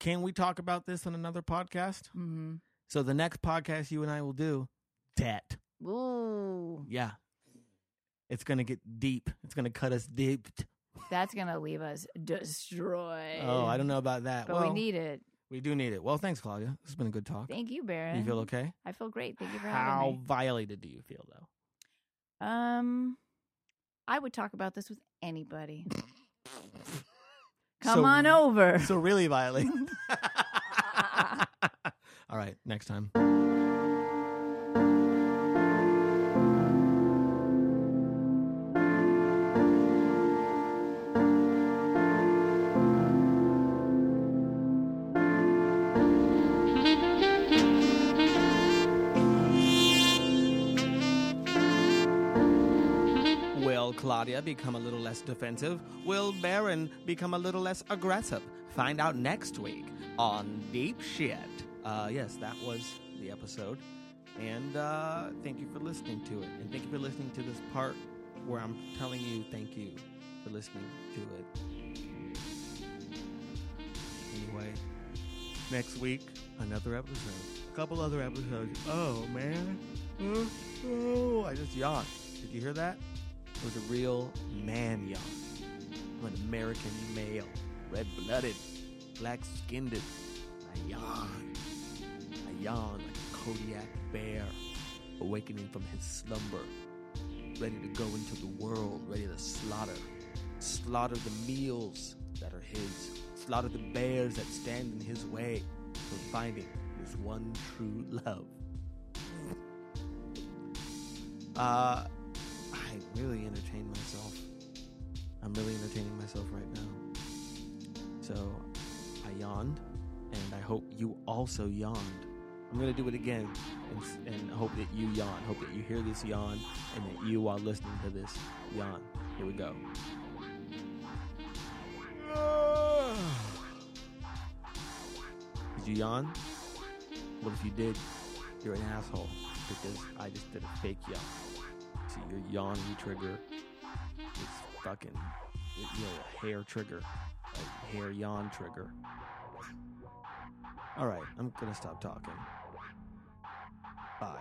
Can we talk about this on another podcast? Mm-hmm. So the next podcast you and I will do, debt. Ooh, Yeah. It's going to get deep. It's going to cut us deep. That's gonna leave us destroyed. Oh, I don't know about that. but well, we need it. we do need it. Well, thanks, Claudia. This has been a good talk. Thank you, Baron. You feel okay? I feel great. Thank you for How having me. How violated do you feel, though? Um, I would talk about this with anybody. Come So- on over. So really violated. All right, next time. Become a little less defensive? Will Baron become a little less aggressive? Find out next week on Deep Shit. Uh, yes, that was the episode. And uh, thank you for listening to it. And thank you for listening to this part where I'm telling you thank you for listening to it. Anyway, next week, another episode. A couple other episodes. Oh, man. Oh, oh, I just yawned. Did you hear that? Was a real man yawn. I'm an American male, red blooded, black skinned. I yawn. I yawn like a Kodiak bear, awakening from his slumber, ready to go into the world, ready to slaughter. Slaughter the meals that are his, slaughter the bears that stand in his way from finding his one true love. Uh, Really entertain myself. I'm really entertaining myself right now. So I yawned, and I hope you also yawned. I'm gonna do it again, and, and hope that you yawn. Hope that you hear this yawn, and that you, while listening to this, yawn. Here we go. Did you yawn? What if you did? You're an asshole because I just did a fake yawn. See your yawn trigger It's fucking you know hair trigger, like hair yawn trigger. All right, I'm gonna stop talking. Bye.